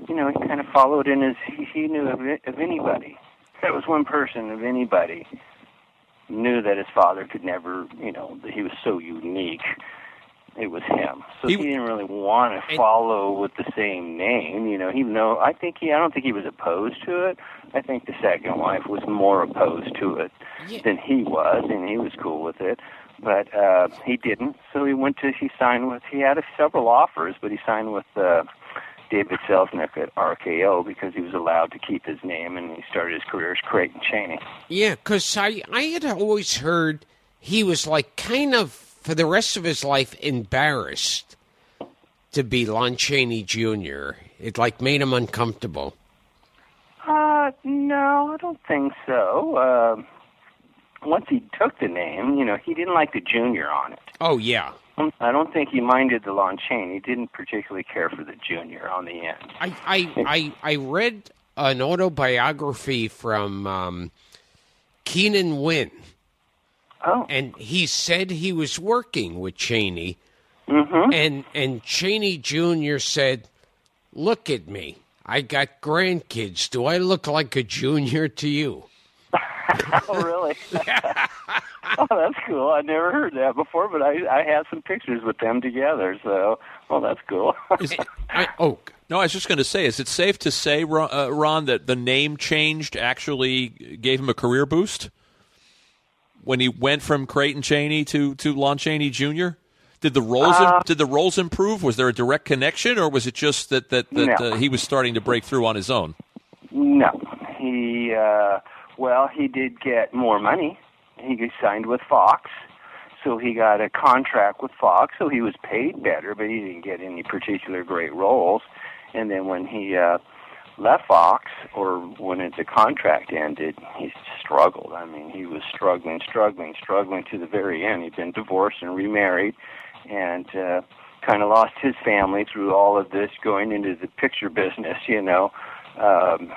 you know, he kind of followed in as He, he knew of, of anybody. That was one person of anybody knew that his father could never. You know, that he was so unique it was him. So He- he, didn't really want to follow with the same name. You know, he know. I think he. I don't think he was opposed to it. I think the second wife was more opposed to it Yeah. than he was, and he was cool with it. But uh, he didn't. So he went to. He signed with. He had a, several offers, but he signed with. Uh, David Selznick at RKO because he was allowed to keep his name and he started his career as Creighton Chaney. Yeah, because I, I had always heard he was like kind of, for the rest of his life, embarrassed to be Lon Chaney Jr. It like made him uncomfortable. Uh, no, I don't think so. Uh, once he took the name, you know, he didn't like the junior on it. Oh, yeah. I don't think he minded the long Chain. He didn't particularly care for the junior on the end. I, I, I, I read an autobiography from um, Keenan Wynn, Oh, and he said he was working with Chaney, mm-hmm. and, and Chaney Jr. said, Look at me. I got grandkids. Do I look like a junior to you? oh, really? oh, that's cool. I never heard that before, but I I have some pictures with them together. So, well, that's cool. is, I, oh, No, I was just going to say, is it safe to say, Ron, uh, Ron, that the name changed actually gave him a career boost when he went from Creighton Chaney to to Lon Chaney Jr. Did the roles Uh, did the roles improve? Was there a direct connection, or was it just that that, that No. uh, he was starting to break through on his own? No, he uh well, he did get more money. He signed with Fox, so he got a contract with Fox, so he was paid better, but he didn't get any particular great roles. And then when he uh left Fox or when the contract ended, he struggled. I mean, he was struggling, struggling, struggling to the very end. He'd been divorced and remarried and uh kind of lost his family through all of this going into the picture business, you know. Um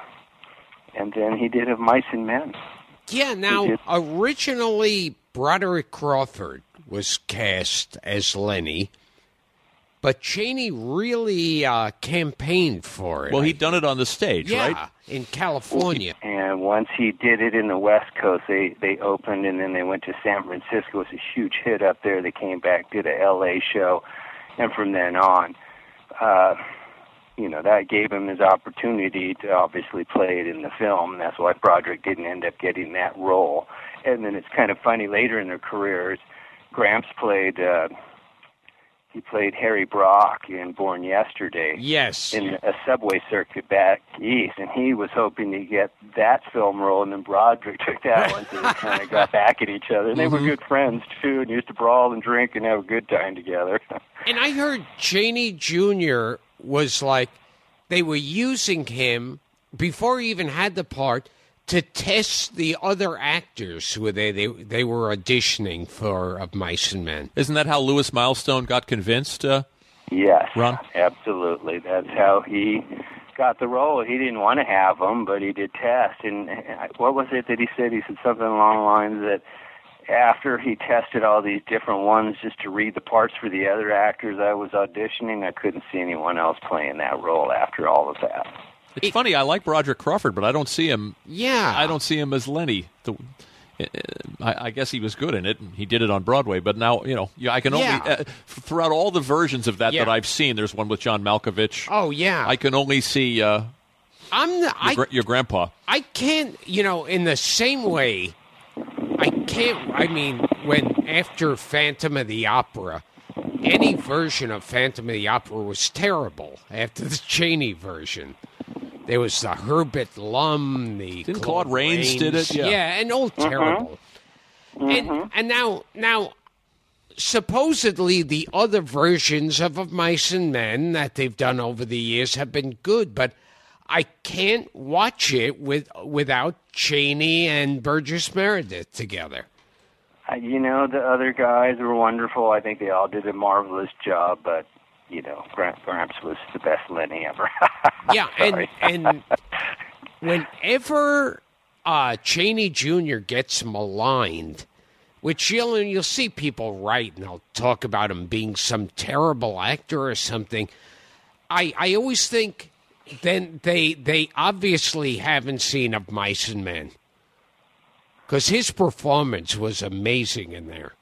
and then he did of Mice and Men. yeah. Now, originally, Broderick Crawford was cast as Lenny, but Chaney really uh, campaigned for it. Well, he'd done it on the stage, yeah, right? in California. And once he did it in the West Coast, they they opened and then they went to San Francisco. It was a huge hit up there. They came back, did a L.A. show, and from then on, uh, you know, that gave him his opportunity to obviously play it in the film. That's why Broderick didn't end up getting that role. And then it's kind of funny later in their careers, Gramps played. Uh, he played Harry Brock in Born Yesterday Yes. in a subway circuit back east, and he was hoping to get that film role, and then Broderick took that one, so they kind of got back at each other. And they were good friends too, and used to brawl and drink and have a good time together. And I heard Cheney Jr. was like, they were using him before he even had the part to test the other actors who they they, they were auditioning for of Mice and Men. Isn't that how Lewis Milestone got convinced? Uh, yes, Ron? absolutely. That's how he got the role. He didn't want to have him, but he did test. And uh, what was it that he said? He said something along the lines that after he tested all these different ones just to read the parts for the other actors I was auditioning, I couldn't see anyone else playing that role after all of that. it's funny. I like Roger Crawford, but I don't see him. Yeah, I don't see him as Lenny. The, I, I guess he was good in it. and He did it on Broadway, but now you know. Yeah, I can only Yeah. uh, throughout all the versions of that Yeah. that I've seen. There's one with John Malkovich. Oh yeah, I can only see uh, I'm the, your, I your grandpa. I can't, you know, in the same way, I can't, I mean, when after Phantom of the Opera, any version of Phantom of the Opera was terrible after the Chaney version. There was the Herbert Lom, the Didn't Claude Rains did it? Yeah. yeah, and all mm-hmm. terrible. And mm-hmm. and now now supposedly the other versions of, of Mice and Men that they've done over the years have been good, but I can't watch it with without Chaney and Burgess Meredith together. Uh, You know, the other guys were wonderful. I think they all did a marvelous job, but you know, Gra- Gramps was the best Lenny ever. Yeah, and and whenever uh, Chaney Jr. gets maligned, which you'll you'll see people write and they'll talk about him being some terrible actor or something. I I always think then they they obviously haven't seen of Mice and Men because his performance was amazing in there.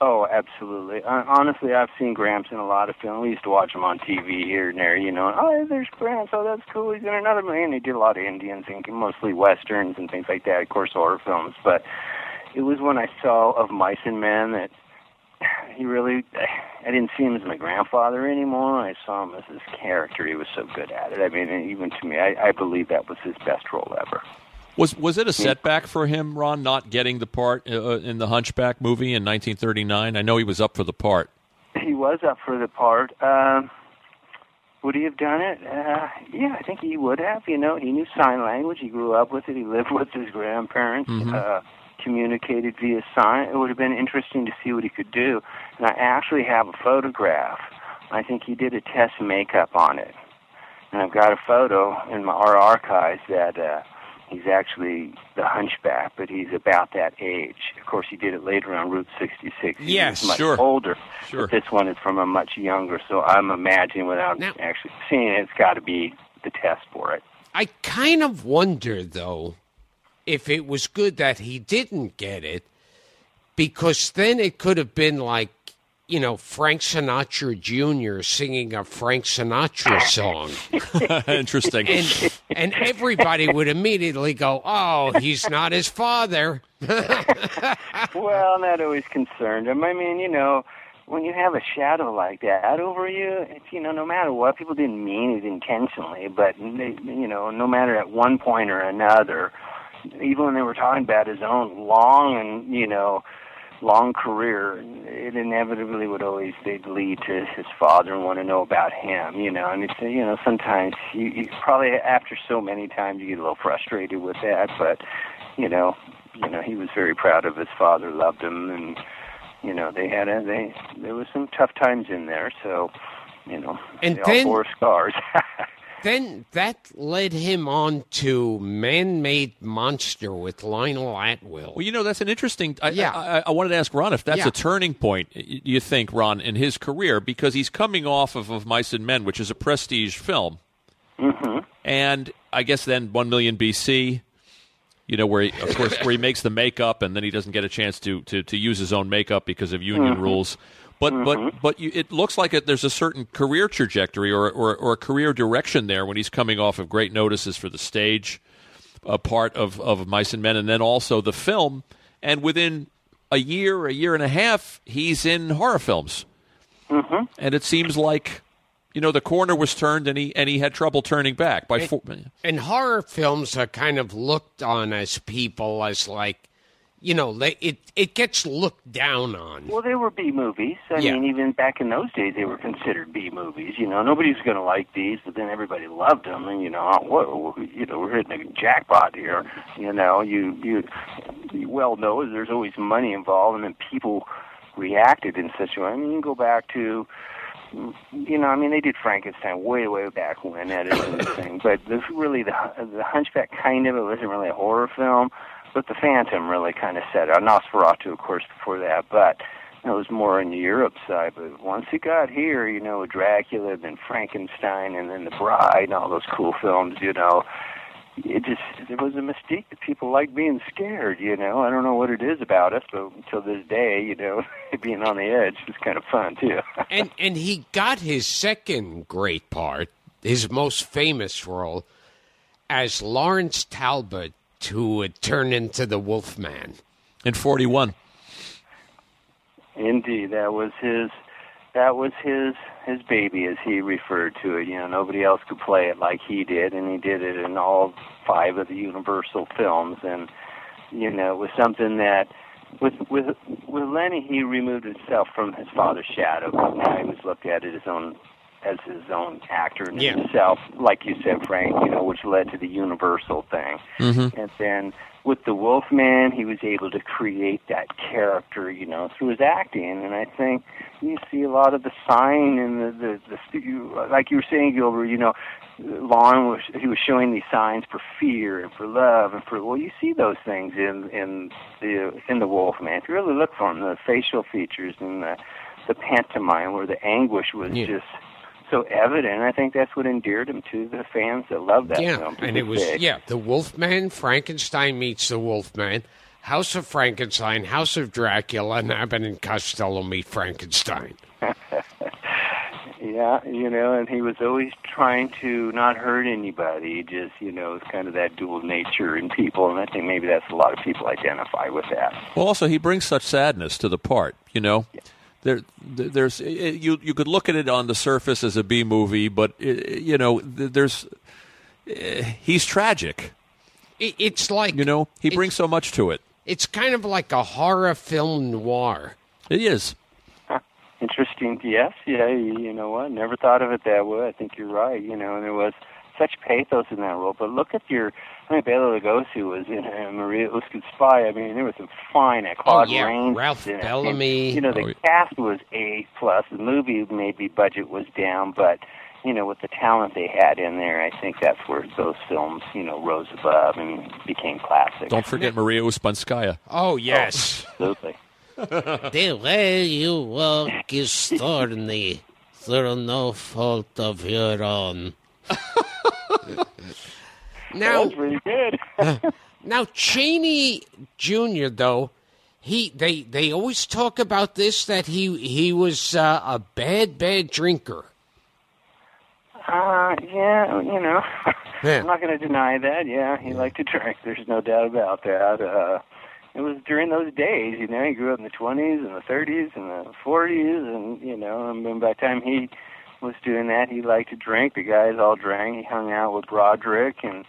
Oh, absolutely. Uh, honestly, I've seen Gramps in a lot of films. We used to watch him on TV here and there, you know. Oh, there's Gramps. Oh, that's cool. He's in another movie. And he did a lot of Indians and mostly westerns and things like that. Of course, horror films. But it was when I saw of Mice and Men that he really. I didn't see him as my grandfather anymore. I saw him as his character. He was so good at it. I mean, even to me, I, I believe that was his best role ever. Was was it a setback for him, Ron, not getting the part uh, in the Hunchback movie in 1939? I know he was up for the part. he was up for the part. Um, would he have done it? Uh, yeah, I think he would have. You know, he knew sign language. He grew up with it. He lived with his grandparents. Uh, communicated via sign. It would have been interesting to see what he could do. And I actually have a photograph. I think he did a test makeup on it, and I've got a photo in my our archives that. Uh, He's actually the hunchback, but he's about that age. Of course, he did it later on Route 66. He Yes, much sure. older. Sure. But this one is from a much younger, so I'm imagining without Now- actually seeing it, it's got to be the test for it. I kind of wonder, though, if it was good that he didn't get it, because then it could have been like, you know, Frank Sinatra Jr. singing a Frank Sinatra song. Interesting. And, and everybody would immediately go, oh, he's not his father. Well, and that always concerned him. I mean, you know, when you have a shadow like that over you, it's you know, no matter what, people didn't mean it intentionally, but they, you know, no matter at one point or another, even when they were talking about his own long and you know, long career, it inevitably would always they'd lead to his father and want to know about him, you know. And it's you know, sometimes you, you probably after so many times you get a little frustrated with that, but you know, you know, he was very proud of his father, loved him, and you know, they had a they there was some tough times in there, so you know, And they then- all bore scars. then that led him on to Man-Made Monster with Lionel Atwill. Well, you know that's an interesting. I, Yeah. I, I wanted to ask Ron if that's Yeah. a turning point. You think Ron in his career because he's coming off of, of Mice and Men, which is a prestige film, Mm-hmm. and I guess then One Million BC. You know where, he, of course, where he makes the makeup, and then he doesn't get a chance to to, to use his own makeup because of union Mm-hmm. rules. But but but you, it looks like it, there's a certain career trajectory or, or or a career direction there when he's coming off of great notices for the stage, a part of, of Mice and Men, and then also the film. And within a year, a year and a half, he's in horror films. Mm-hmm. And it seems like, you know, the corner was turned, and he and he had trouble turning back. By four, and horror films are kind of looked on as people as like, you know, it it gets looked down on. Well, they were B movies. I Yeah. mean, even back in those days, they were considered B movies. You know, nobody's going to like these, but then everybody loved them, and you know, oh, what, you know, we're hitting a jackpot here. You know, you you, you well know there's always money involved, and then people reacted in such a way. I mean, you can go back to. You know, I mean, they did Frankenstein way, way back when that is the thing. But this really the the Hunchback kind of it wasn't really a horror film, but the Phantom really kind of set it. Nosferatu, of course, before that, but it was more on the Europe side. But once it got here, you know, Dracula, then Frankenstein, and then The Bride, and all those cool films, you know, it just there was a mystique that people like being scared. You know, I don't know what it is about us, but until this day, you know, being on the edge is kind of fun too. and and he got his second great part, his most famous role, as Lawrence Talbot, who would uh, turn into the Wolfman. in 41. Indeed, that was his. That was his his baby, as he referred to it. You know, nobody else could play it like he did, and he did it in all five of the Universal films. And you know, it was something that with with with Lenny, he removed himself from his father's shadow. Now he was looked at as his own as his own actor and Yeah. himself, like you said, Frank. You know, which led to the Universal thing. Mm-hmm. And then with the Wolfman, he was able to create that character, you know, through his acting. And I think you see a lot of the sign and the the, the you, like you were saying, Gilbert. You know, Lon was he was showing these signs for fear and for love and for well, you see those things in in the in the Wolfman. If you really look for them, the facial features and the the pantomime, where the anguish was Yeah. just so evident. I think that's what endeared him to the fans that love that yeah, film. to and it was day. yeah, the Wolfman, Frankenstein meets the Wolfman, House of Frankenstein, House of Dracula, and Abbott and Costello meet Frankenstein. Yeah, you know, and he was always trying to not hurt anybody. Just, you know, it's kind of that dual nature in people, and I think maybe that's a lot of people identify with that. Well, also he brings such sadness to the part. You know, there, there- there's it, you you could look at it on the surface as a B movie, but you know, there's uh, he's tragic. It, it's like You know, he brings so much to it. It's kind of like a horror film noir. It is. Interesting. Yes, yeah. You you know what? Never thought of it that way. I think you're right. You know, and it was such pathos in that role. But look at your. I mean, Bela Lugosi was in uh, Maria Uskin's Spy. I mean, there was some fine at Claude Oh, yeah, Rains. Ralph in it. Bellamy. And, you know, the Oh, cast was A plus. The movie maybe budget was down, but you know, with the talent they had in there, I think that's where those films, you know, rose above and became classic. Don't forget Maria Ouspenskaya. Oh yes, Absolutely. The way you walk is stormy through no fault of your own. Now good. now Chaney Jr. though he they they always talk about this that he he was uh, a bad bad drinker. Uh, yeah, you know, Yeah. I'm not going to deny that. Yeah, he liked to drink. There's no doubt about that. Uh, it was during those days, you know. He grew up in the 20s and the 30s and the 40s, and you know, and then by the time he was doing that, he liked to drink. The guys all drank. He hung out with Broderick and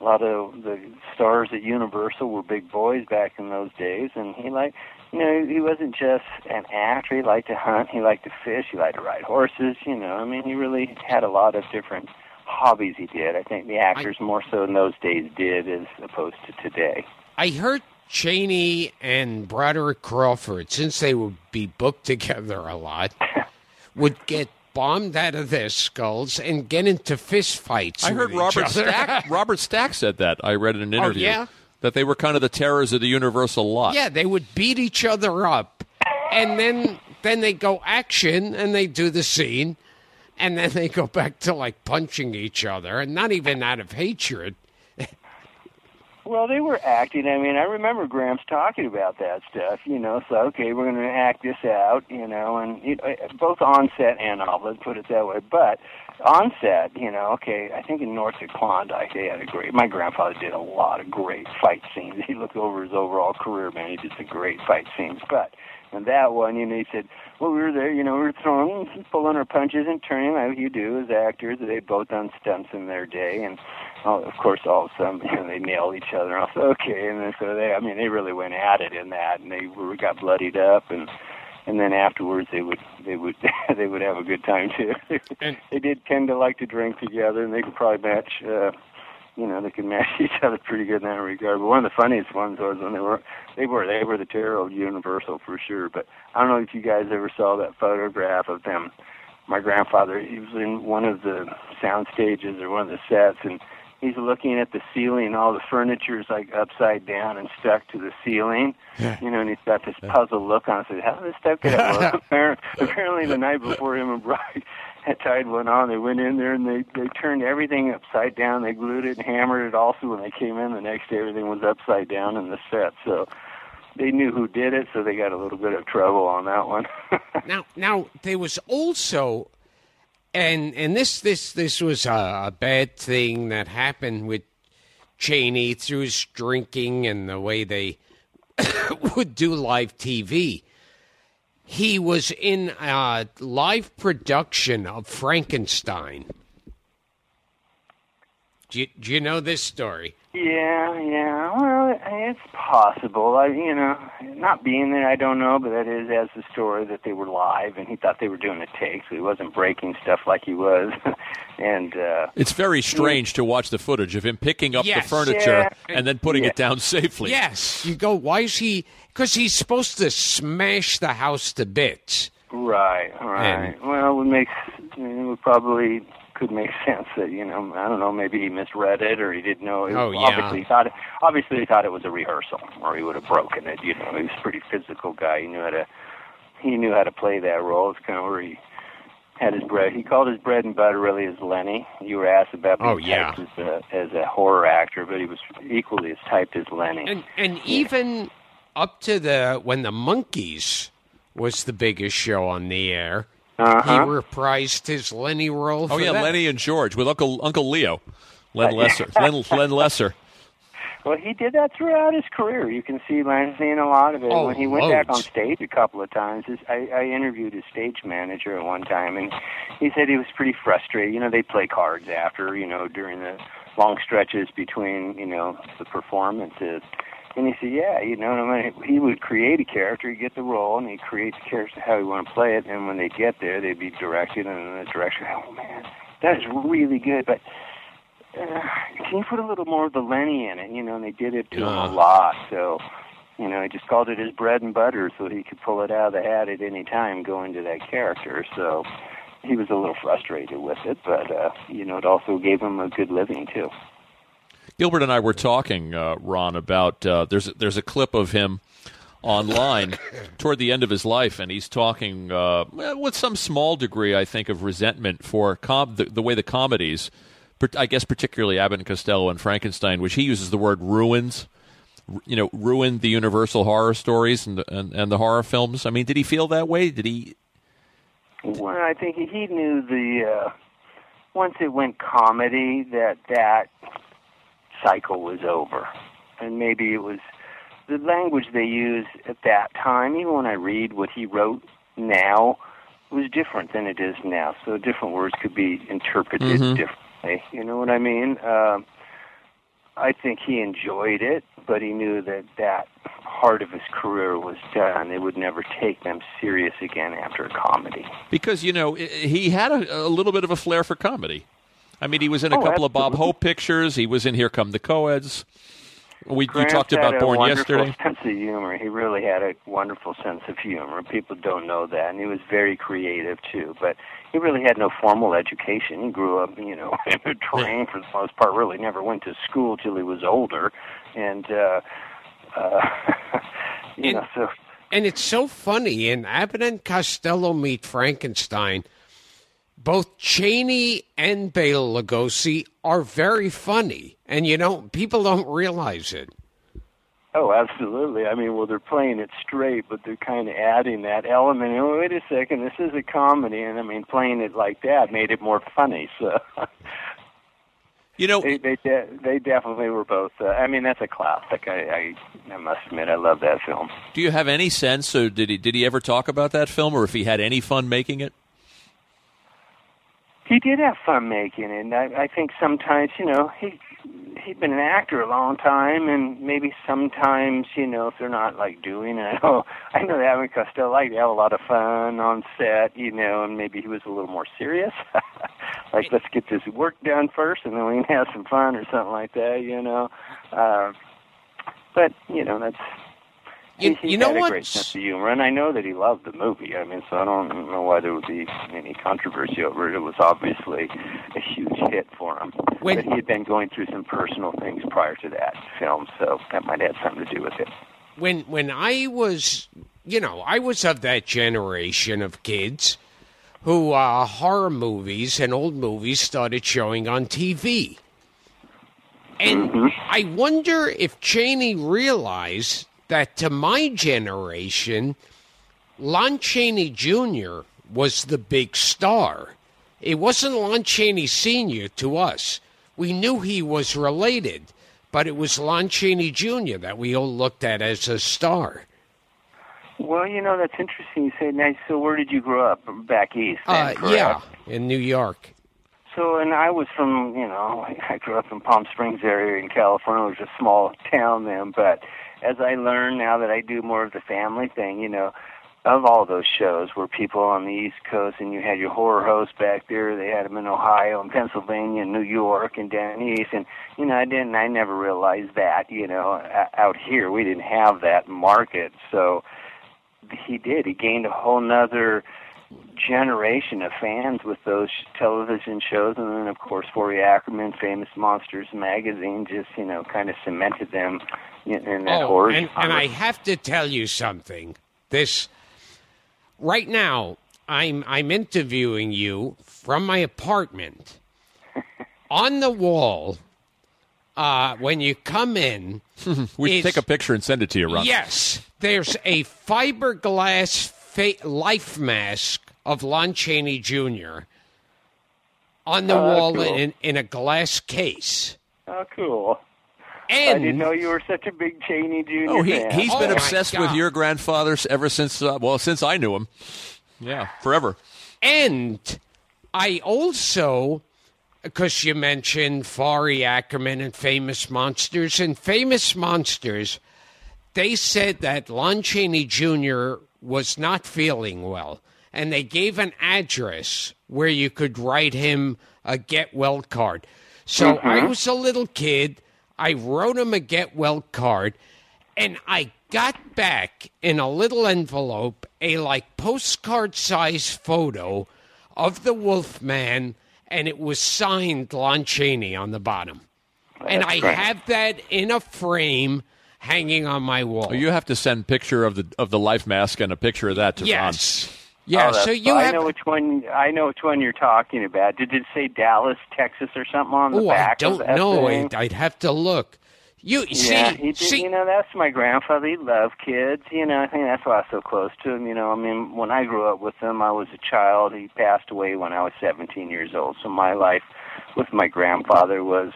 a lot of the stars at Universal were big boys back in those days, and he liked. You know, he wasn't just an actor. He liked to hunt. He liked to fish. He liked to ride horses. You know, I mean, he really had a lot of different hobbies. He did. I think the actors more so in those days did as opposed to today. I heard Chaney and Broderick Crawford, since they would be booked together a lot, would get bombed out of their skulls and get into fist fights. I heard Robert. Stack. Robert Stack said that. I read in an oh, interview yeah? that they were kind of the terrors of the Universal lot. Yeah, they would beat each other up, and then then they go action and they do the scene, and then they go back to like punching each other, and not even out of hatred. Well, they were acting. I mean, I remember Gramps talking about that stuff. You know, so okay, we're going to act this out. You know, and you know, eh, both on set and off. Let's put it that way. But on set, you know, okay, I think in North of Klondike they had a great. My grandfather did a lot of great fight scenes. He looked over his overall career, man. He did some great fight scenes. But in that one, you know, he said, "Well, we were there. You know, we were throwing, pulling our punches and turning like you do as actors. They both done stunts in their day, and oh, of course, all of a sudden, you know, they nailed each other. And I said, okay, and then so they, I mean, they really went at it in that, and they were got bloodied up, and and then afterwards they would they would they would have a good time too. And- they did tend to like to drink together, and they could probably match. uh you know, they could match each other pretty good in that regard. But one of the funniest ones was when they were they were they were the terror of Universal for sure. But I don't know if you guys ever saw that photograph of them. My grandfather, he was in one of the sound stages or one of the sets, and he's looking at the ceiling. and All the furniture is like upside down and stuck to the ceiling. You know, and he's got this puzzled look on. Says, "How did this stuff get out?" Apparently, apparently, the night before him and Bride had tied one on, they went in there and they they turned everything upside down. They glued it and hammered it. Also, when they came in the next day, everything was upside down in the set. So they knew who did it, so they got a little bit of trouble on that one. Now, now there was also, and and this this this was a, a bad thing that happened with Chaney through his drinking and the way they would do live TV. He was in a live production of Frankenstein. Do you, do you know this story? Yeah, yeah. Well, it's possible. I, you know, not being there, I don't know, but that is as the story that they were live, and he thought they were doing a take, so he wasn't breaking stuff like he was. and uh It's very strange to watch the footage of him picking up Yes. the furniture Yeah. and then putting Yeah. it down safely. Yes. You go, why is he? Because he's supposed to smash the house to bits. right, right. well, it would make it would probably could make sense that you know I don't know maybe he misread it or he didn't know. It, Oh, yeah. Obviously, he thought it, obviously he thought it was a rehearsal, or he would have broken it. You know, he was a pretty physical guy. He knew how to he knew how to play that role. It's kind of where he had his bread. He called his bread and butter really as Lenny. You were asked about Oh, yeah. as a, as a horror actor, but he was equally as typed as Lenny. And and even up to the when the Monkees was the biggest show on the air, Uh-huh. he reprised his Lenny role. Oh for yeah, that. Lenny and George with Uncle Uncle Leo, Len Uh, Lesser, Len, Len Lesser. Well, he did that throughout his career. You can see Lansing in a lot of it. Oh, when he went back on stage a couple of times, his, I, I interviewed his stage manager at one time, and he said he was pretty frustrated. You know, they play cards after, you know, during the long stretches between, you know, the performances. And he said, yeah, you know, no matter- he would create a character, he'd get the role, and he'd create the character how he want to play it. And when they get there, they'd be directed, and the director, oh man, that is really good, but uh, can you put a little more of the Lenny in it? You know, and they did it to him a lot. So, you know, he just called it his bread and butter, so he could pull it out of the hat at any time, go into that character. So, he was a little frustrated with it, but uh, you know, it also gave him a good living too. Gilbert and I were talking, uh, Ron, about uh, there's there's a clip of him online toward the end of his life, and he's talking uh, with some small degree, I think, of resentment for com- the, the way the comedies, I guess particularly Abbott and Costello and Frankenstein, which he uses the word ruins, you know, ruined the Universal horror stories and the, and, and the horror films. I mean, did he feel that way? Did he? Well, I think he knew the uh, once it went comedy that that cycle was over, and maybe it was the language they used at that time. Even when I read what he wrote now, was different than it is now. So different words could be interpreted differently. You know what I mean? Um, I think he enjoyed it, but he knew that that part of his career was done. They would never take them serious again after a comedy. Because you know he had a, a little bit of a flair for comedy. I mean, he was in a Oh, couple of Bob. Hope pictures. He was in Here Come the Coeds. We you Grant talked had about a Born wonderful yesterday. sense of humor. He really had a wonderful sense of humor. People don't know that, and he was very creative too. But he really had no formal education. He grew up, you know, in a train for the most part. Really, never went to school till he was older, and uh, uh, you And- know, so And it's so funny. In Abbott and Costello Meet Frankenstein, both Chaney and Bela Lugosi are very funny. And, you know, people don't realize it. Oh, absolutely. I mean, well, they're playing it straight, but they're kind of adding that element. Oh, wait a second, this is a comedy, and I mean, playing it like that made it more funny. So You know, they they de- they definitely were both. Uh, I mean, that's a classic. I, I I must admit, I love that film. do you have any sense, or did he did he ever talk about that film, or if he had any fun making it? He did have fun making it. And I, I think sometimes, you know, he he'd been an actor a long time, and maybe sometimes, you know, if they're not like doing it, I know I know that and Costello liked to have a lot of fun on set, you know, and maybe he was a little more serious. like, let's get this work done first, and then we can have some fun or something like that, you know. Uh, but you know, that's You- you know had a great sense of humor, and I know that he loved the movie. I mean, so I don't know why there would be any controversy over it. It was obviously a huge hit for him. When- but he had been going through some personal things prior to that film, so that might have something to do with it. when when I was, you know, I was of that generation of kids who uh, horror movies and old movies started showing on TV. And I wonder if Chaney realized that to my generation, Lon Chaney Jr. was the big star. It wasn't Lon Chaney Sr. to us. We knew he was related, but it was Lon Chaney Jr. that we all looked at as a star. Well, you know, that's interesting. You say, nice. So, where did you grow up? Back east. Uh, yeah, in New York. So, and I was from, you know, I grew up in Palm Springs area in California. It was a small town then, but as I learn now that I do more of the family thing, you know, of all those shows where people on the East Coast and you had your horror hosts back there, they had them in Ohio and Pennsylvania and New York and down east, and you know, I didn't, I never realized that, you know, out here we didn't have that market, so he did. He gained a whole nother generation of fans with those television shows, and then of course Forry Ackerman, Famous Monsters magazine, just you know kind of cemented them in, in that Oh, horror. and, and. I have to tell you something. This right now, I'm I'm interviewing you from my apartment. On the wall, uh, when you come in, We take a picture and send it to you, Ron. yes, there's a fiberglass fa- life mask of Lon Chaney Jr. on the Oh, wall cool. in, in a glass case. oh, cool. I didn't know you were such a big Chaney Jr. Oh, he fan. he's Oh, been my obsessed with your grandfather ever since uh, well since I knew him. Yeah, forever. And I also, because you mentioned Forry Ackerman and Famous Monsters, and Famous Monsters, they said that Lon Chaney Jr. was not feeling well, and they gave an address where you could write him a get well card. So I was a little kid. I wrote him a get well card, and I got back in a little envelope a like postcard size photo of the Wolfman, and it was signed Lon Chaney on the bottom. and I great. have that in a frame hanging on my wall. Oh, you have to send picture of the of the life mask and a picture of that to yes. Oh, Yeah, oh, that's- so you I have. know which one. I know which one you're talking about. Did it say Dallas, Texas, or something on the Oh, I back? of don't know. I'd, I'd have to look. You see, he did. see, you know, that's my grandfather. He loved kids. You know, I think that's why I was so close to him. You know, I mean, when I grew up with him, I was a child. He passed away when I was 17 years old. So my life with my grandfather was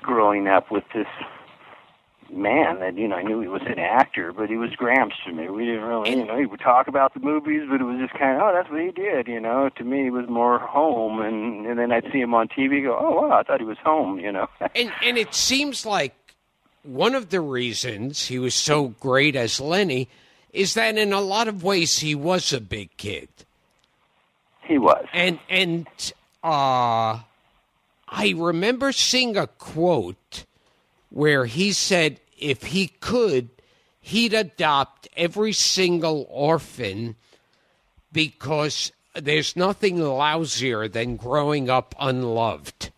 growing up with this man that you know I knew he was an actor, but he was Gramps to me. We didn't really, you know, he would talk about the movies, but it was just kind of, oh, that's what he did. You know, to me, it was more home, and and then I'd see him on TV, go, oh, wow, I thought he was home. You know. and and it seems like one of the reasons he was so great as Lenny is that in a lot of ways he was a big kid. He was. and and uh I remember seeing a quote where he said if he could, he'd adopt every single orphan because there's nothing lousier than growing up unloved.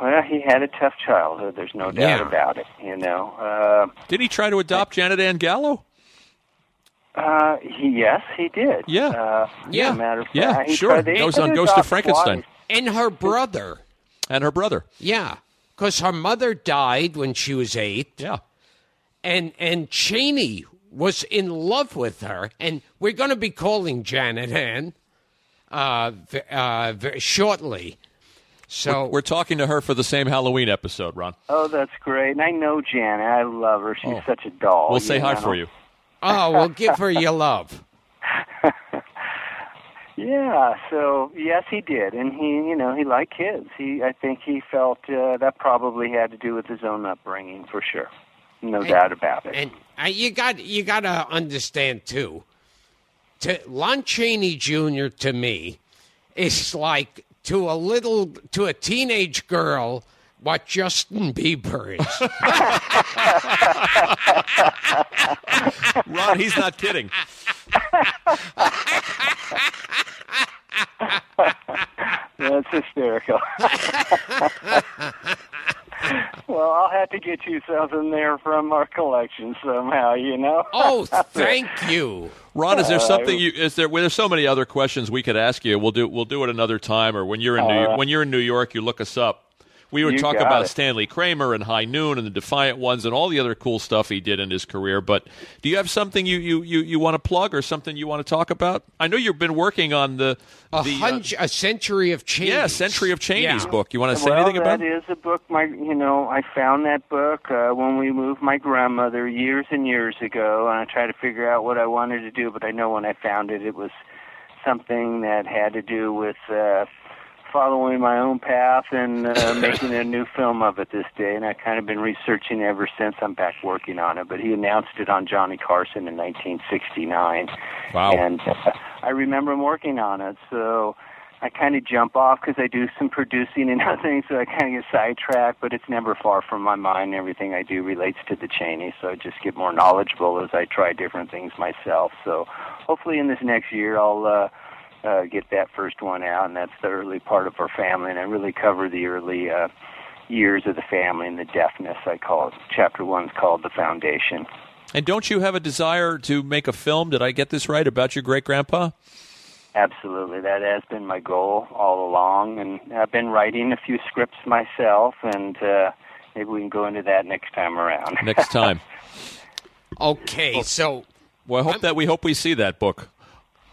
Well, he had a tough childhood. There's no doubt Yeah. about it. You know. Uh, Did he try to adopt Janet Ann Gallow? uh, he, yes, he did. Yeah. Uh, Yeah. As a matter of Yeah, fact, he sure. tried- That was on Ghost of Frankenstein. twice. And her brother. And her brother. Yeah. Because her mother died when she was eight. Yeah. and and Chaney was in love with her, and we're going to be calling Janet Ann uh, uh, v- shortly. So We're talking to her for the same Halloween episode, Ron. Oh, that's great. And I know Janet. I love her. She's such a doll. We'll say you hi for you. oh, well, give her your love. Yeah, so yes, he did, and he, you know, he liked kids. He, I think, he felt uh, that probably had to do with his own upbringing, for sure, no doubt about it. And uh, you got you got to understand too. To Lon Chaney Jr. to me is like to a little to a teenage girl what Justin Bieber is. Ron, he's not kidding. That's hysterical. well, I'll have to get you something there from our collection somehow, you know. oh, thank you. Ron, is there Uh, something you is there? Well, there's so many other questions we could ask you. We'll do we'll do it another time, or when you're in New, when you're in New York, you look us up. We were Uh, You talking about it. Stanley Kramer and High Noon and the Defiant Ones and all the other cool stuff he did in his career. But do you have something you you, you, you want to plug or something you want to talk about? I know you've been working on the A, the uh, a century of change. yeah Century of Chaney's Yeah. book. You want to say well, anything about? that it? is a book. My, you know, I found that book uh, when we moved my grandmother years and years ago, and I tried to figure out what I wanted to do. But I know when I found it, it was something that had to do with uh, following my own path and uh, making a new film of it this day. And I've kind of been researching ever since. I'm back working on it. But he announced it on Johnny Carson in 1969. Wow. And uh, I remember him working on it. So I kind of jump off because I do some producing and other things, so I kind of get sidetracked. But it's never far from my mind. Everything I do relates to the Chaney, so I just get more knowledgeable as I try different things myself. So hopefully, in this next year, I'll uh, uh, get that first one out, and that's the early part of our family, and I really cover the early. Uh, Years of the family and the deafness, I call it. Chapter one's called the foundation. And don't you have a desire to make a film? Did I get this right about your great grandpa? Absolutely, that has been my goal all along, and I've been writing a few scripts myself, and uh, maybe we can go into that next time around. Next time. Okay, so Well, I hope that we hope we see that book.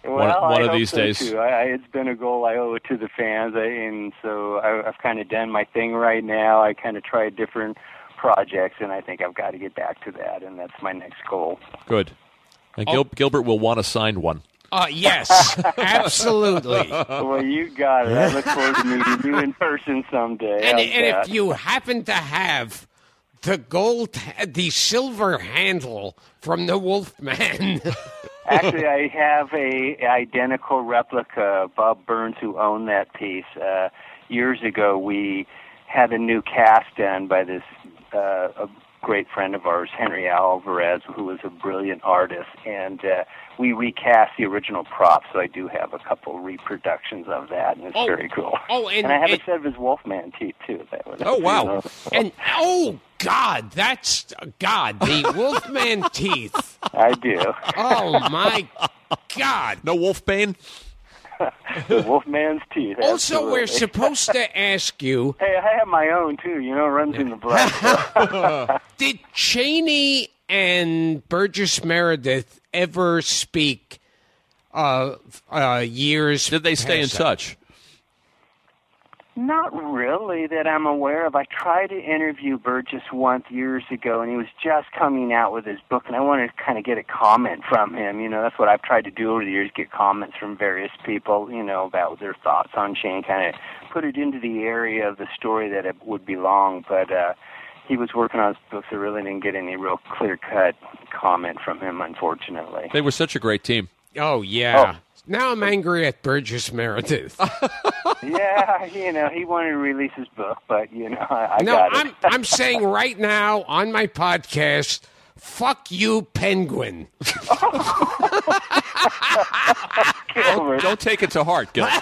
Well, one- one I of hope these so, days. Too. I, I, it's been a goal I owe it to the fans, I, and so I, I've kind of done my thing right now. I kind of tried different projects, and I think I've got to get back to that, and that's my next goal. Good. And Gil- Gilbert will want to sign one. uh, yes, absolutely. well, you got it. I look forward to meeting you in person someday. And, and if you happen to have the gold, the silver handle from the Wolfman, Actually, I have a identical replica. Bob Burns, who owned that piece, uh, years ago, we had a new cast done by this uh, great friend of ours, Henry Alvarez, who was a brilliant artist, and uh, we recast the original props. So I do have a couple reproductions of that, and it's Oh. very cool. Oh, and- I have and- a set of his Wolfman teeth too. That was, Oh, wow. you know. and oh God, that's God, the Wolfman teeth. I do. Oh my God. No Wolfbane? the Wolfman's teeth. Also, we're supposed to ask you: Hey, I have my own too. You know, it runs in the blood. Did Chaney and Burgess Meredith ever speak? Uh, uh, years. Did they stay in past? touch? Not really that I'm aware of. I tried to interview Burgess once years ago, and he was just coming out with his book, and I wanted to kind of get a comment from him. You know, that's what I've tried to do over the years: get comments from various people, you know, about their thoughts on Shane, kind of put it into the area of the story that it would belong. But uh, he was working on his book, so I really didn't get any real clear-cut comment from him, unfortunately. They were such a great team. Oh yeah, now I'm angry at Burgess Meredith. yeah, you know, he wanted to release his book, but you know, I, I no, got I'm. I'm saying right now on my podcast, fuck you, Penguin. Gilbert. Don't take it to heart, Gil.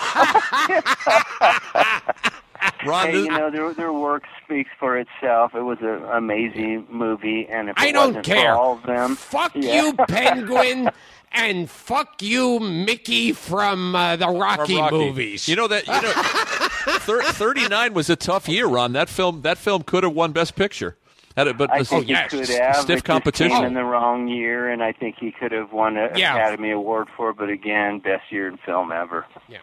Ron, Hey, you know, their their work speaks for itself. It was an amazing movie, and if I don't wasn't care. for all of them, Fuck yeah. you, Penguin, and fuck you, Mickey from uh, the from Rocky, Rocky. movies. You know that you know, thir- 39 was a tough year, Ron. That film that film could have won Best Picture. Had it, but I think yes. he could have. Stiff It competition. In the wrong year, and I think he could have won an Yeah. Academy Award for it. But again, best year in film ever. yeah.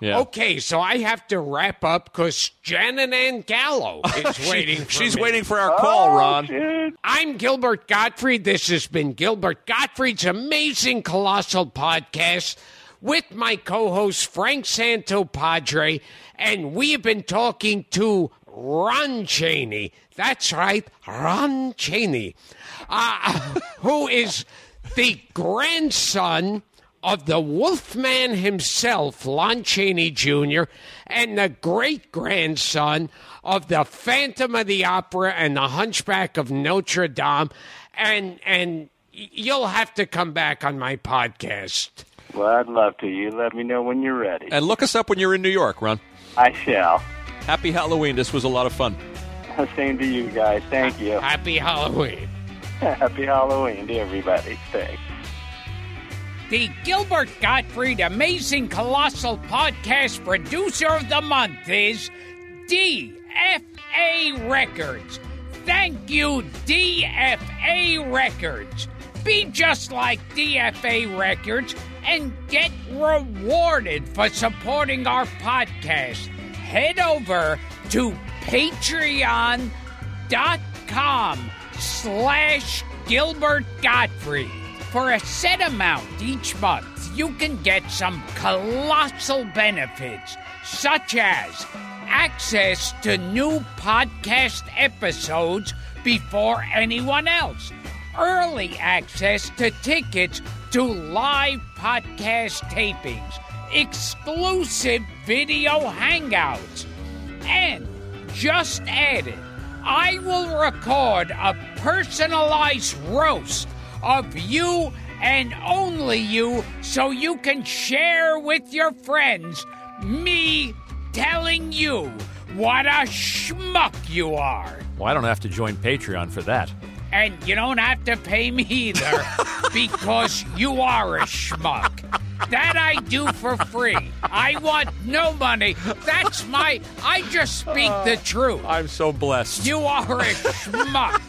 Yeah. Okay, so I have to wrap up because Janet Ann Gallow is waiting for She's me. waiting for our call, Oh, Ron. shit. I'm Gilbert Gottfried. This has been Gilbert Gottfried's amazing colossal podcast with my co-host Frank Santopadre, and we have been talking to Ron Chaney. That's right, Ron Chaney, uh, who is the grandson of the Wolfman himself, Lon Chaney Jr., and the great grandson of the Phantom of the Opera and the Hunchback of Notre Dame. And and you'll have to come back on my podcast. Well, I'd love to. You let me know when you're ready. And look us up when you're in New York, Ron. I shall. Happy Halloween. This was a lot of fun. Same to you guys. Thank you. Happy Halloween. Happy Halloween to everybody. Thanks. The Gilbert Gottfried Amazing Colossal Podcast Producer of the Month is DFA Records. Thank you, DFA Records. Be just like DFA Records and get rewarded for supporting our podcast. Head over to patreon.com slash Gilbert Gottfried. For a set amount each month, you can get some colossal benefits, such as access to new podcast episodes before anyone else, early access to tickets to live podcast tapings, exclusive video hangouts, and just added, I will record a personalized roast of you and only you so you can share with your friends me telling you what a schmuck you are. Well, I don't have to join Patreon for that. And you don't have to pay me either because you are a schmuck. That I do for free. I want no money. That's my. I just speak the uh, truth. I'm so blessed. You are a schmuck.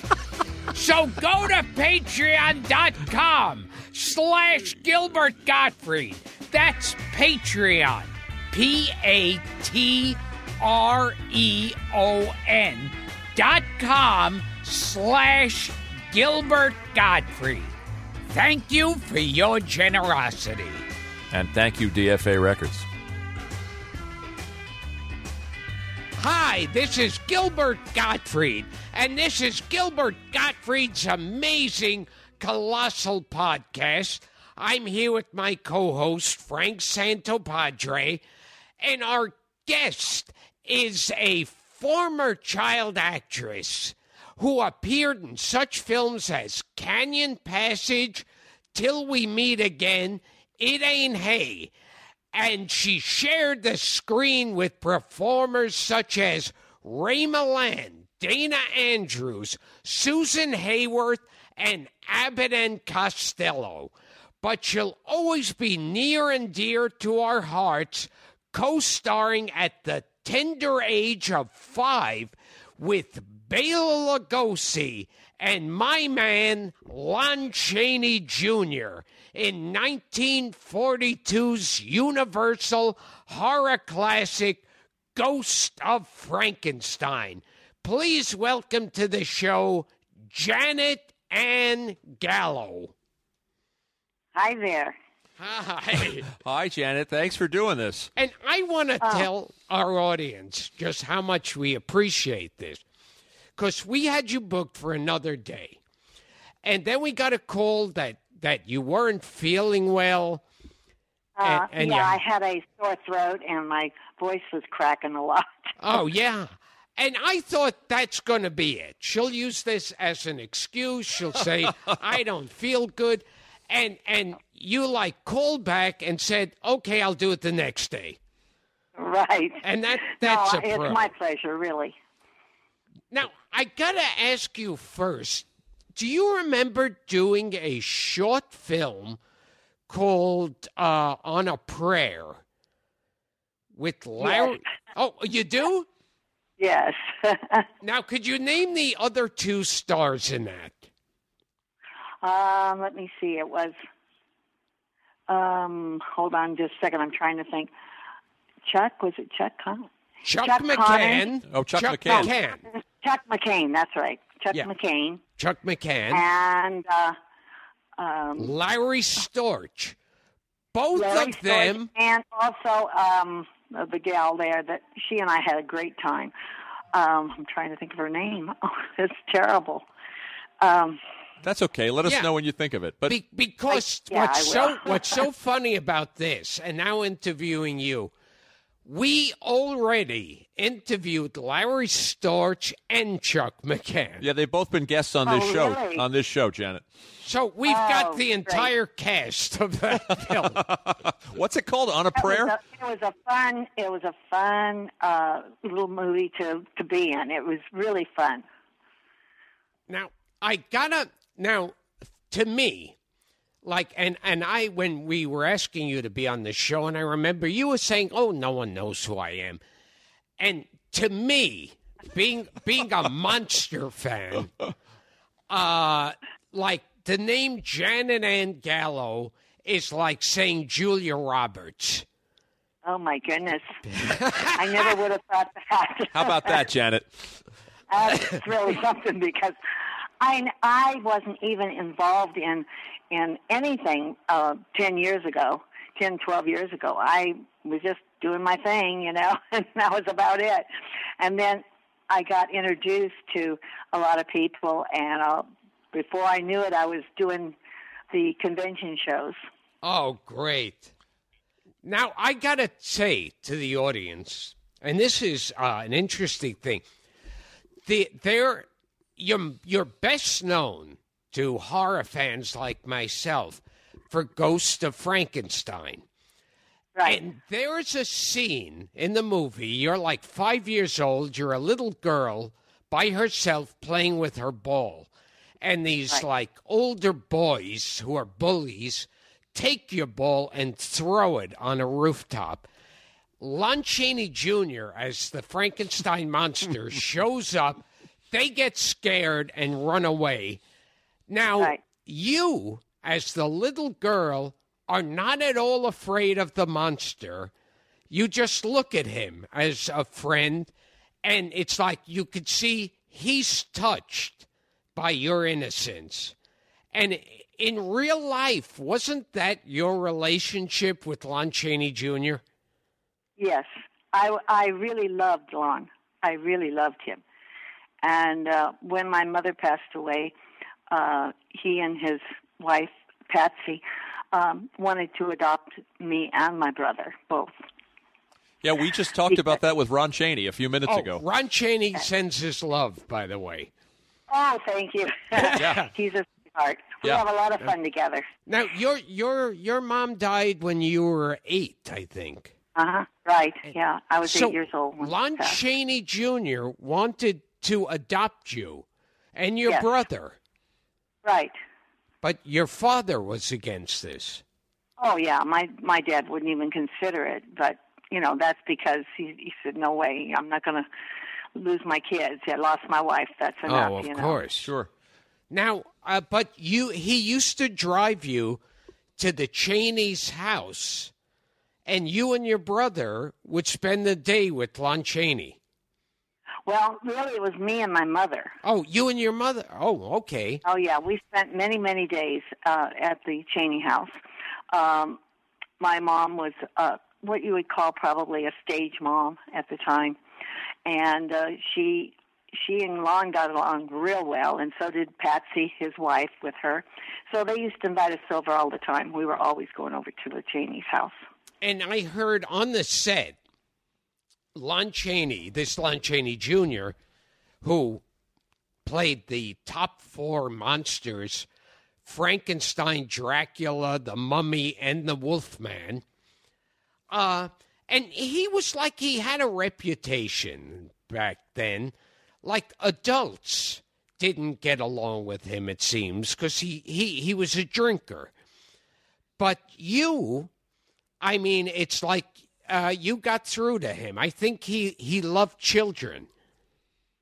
So go to patreon.com slash Gilbert Gottfried. That's Patreon. P A T R E O N dot com slash Gilbert Gottfried. Thank you for your generosity. And thank you, DFA Records. Hi, this is Gilbert Gottfried, and this is Gilbert Gottfried's amazing colossal podcast. I'm here with my co host, Frank Santopadre, and our guest is a former child actress who appeared in such films as Canyon Passage, Till We Meet Again, It Ain't Hay, and she shared the screen with performers such as Ray Milland, Dana Andrews, Susan Hayward, and Abbott and Costello. But she'll always be near and dear to our hearts, co starring at the tender age of five with Bela Lugosi and my man Lon Chaney Jr. in 1942's Universal horror classic Ghost of Frankenstein. Please welcome to the show Janet Ann Gallow. Hi there. Hi. Hi, Janet. Thanks for doing this. And I want to tell our audience just how much we appreciate this. Because we had you booked for another day. And then we got a call that, that you weren't feeling well. Uh, and, and yeah, you- I had a sore throat and my voice was cracking a lot. Oh, yeah. And I thought that's going to be it. She'll use this as an excuse. She'll say, I don't feel good. And and you like called back and said, okay, I'll do it the next day. right. And that that's no, a it's my pleasure, really. Now, I got to ask you first do you remember doing a short film called uh, On a Prayer with Larry? Oh, you do? Yes. Now, could you name the other two stars in that? um, let me see. It was. Um, hold on just a second. I'm trying to think. Chuck was it Chuck? Con- Chuck, Chuck McCann. Oh, Chuck McCann. McCann. Chuck McCain. That's right. Chuck Yeah. McCain Chuck McCann. and uh, um, Larry Storch. Both Larry of them. Storch, and also um, the gal there that she and I had a great time. Um, I'm trying to think of her name. Oh, it's terrible. Um, That's okay. Let us Yeah. know when you think of it. But Be- because I- yeah, what's so what's so funny about this, and now interviewing you, we already interviewed Larry Storch and Chuck McCann. yeah, they've both been guests on this Oh, show. really? On this show, Janet. So we've got Oh, the great. entire cast of that film. What's it called? On a It was prayer? a, it was a fun. It was a fun uh, little movie to to be in. It was really fun. Now I gotta now to me, like and and I when we were asking you to be on the show, and I remember you were saying, "Oh, no one knows who I am," and to me, being being a monster fan, uh, like the name Janet Ann Gallow is like saying Julia Roberts. Oh my goodness! I never would have thought that. How about that, Janet? That's really something because I I wasn't even involved in in anything uh, ten years ago, 10, 12 years ago. I was just doing my thing, you know, and that was about it. And then I got introduced to a lot of people, and uh, before I knew it, I was doing the convention shows. Oh, great. Now, I got to say to the audience, and this is uh, an interesting thing. The, they're, you're, you're best known to horror fans like myself for Ghost of Frankenstein. Right. And there's a scene in the movie. You're like five years old. You're a little girl by herself playing with her ball. And these Right. like older boys who are bullies take your ball and throw it on a rooftop. Lon Chaney Jr., as the Frankenstein monster, shows up. They get scared and run away. Now, Right. you, as the little girl, are not at all afraid of the monster. You just look at him as a friend, and it's like you could see he's touched by your innocence. And in real life, wasn't that your relationship with Lon Chaney Jr.? Yes, I, I really loved Lon. I really loved him. And uh, when my mother passed away, uh, he and his wife, Patsy, um, wanted to adopt me and my brother, both. Yeah, we just talked about that with Ron Chaney a few minutes Oh, ago. Ron Chaney sends his love, by the way. Oh, thank you. yeah. He's a sweetheart. We Yeah. have a lot of fun together. Now, your your your mom died when you were eight, I think. Uh huh. Right. Yeah. I was so eight years old. When Lon he passed. Chaney Jr. wanted to adopt you and your Yes. brother, Right. but your father was against this. Oh yeah, my my dad wouldn't even consider it, but you know that's because he he said no way, I'm not going to lose my kids. I lost my wife. That's enough. oh, of you know? course. Sure. Now, uh, but you he used to drive you to the Chaney's house, and you and your brother would spend the day with Lon Chaney. Well, really, it was me and my mother. Oh, you and your mother. Oh, okay. Oh yeah, we spent many many days uh, at the Chaney house. Um, my mom was uh, what you would call probably a stage mom at the time, and uh, she she and Lon got along real well, and so did Patsy, his wife, with her. So they used to invite us over all the time. We were always going over to the Chaney's house. And I heard on the set, Lon Chaney, this Lon Chaney Jr., who played the top four monsters Frankenstein, Dracula, the Mummy, and the Wolfman. Uh, and he was like he had a reputation back then. Like adults didn't get along with him, it seems, because he, he, he was a drinker. But you, I mean, it's like uh, you got through to him. I think he, he loved children.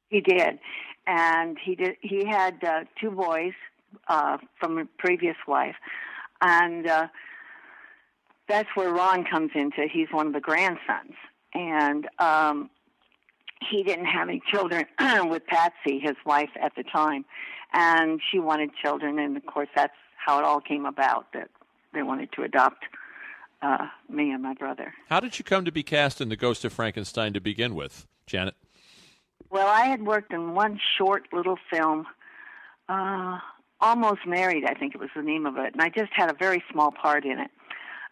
He did, and he did. He had uh, two boys uh, from a previous wife, and uh, that's where Ron comes into. He's one of the grandsons, and um, he didn't have any children with Patsy, his wife at the time, and she wanted children, and of course that's how it all came about that they wanted to adopt uh, me and my brother. How did you come to be cast in The Ghost of Frankenstein to begin with, Janet? Well, I had worked in one short little film, uh, Almost Married, I think it was the name of it, and I just had a very small part in it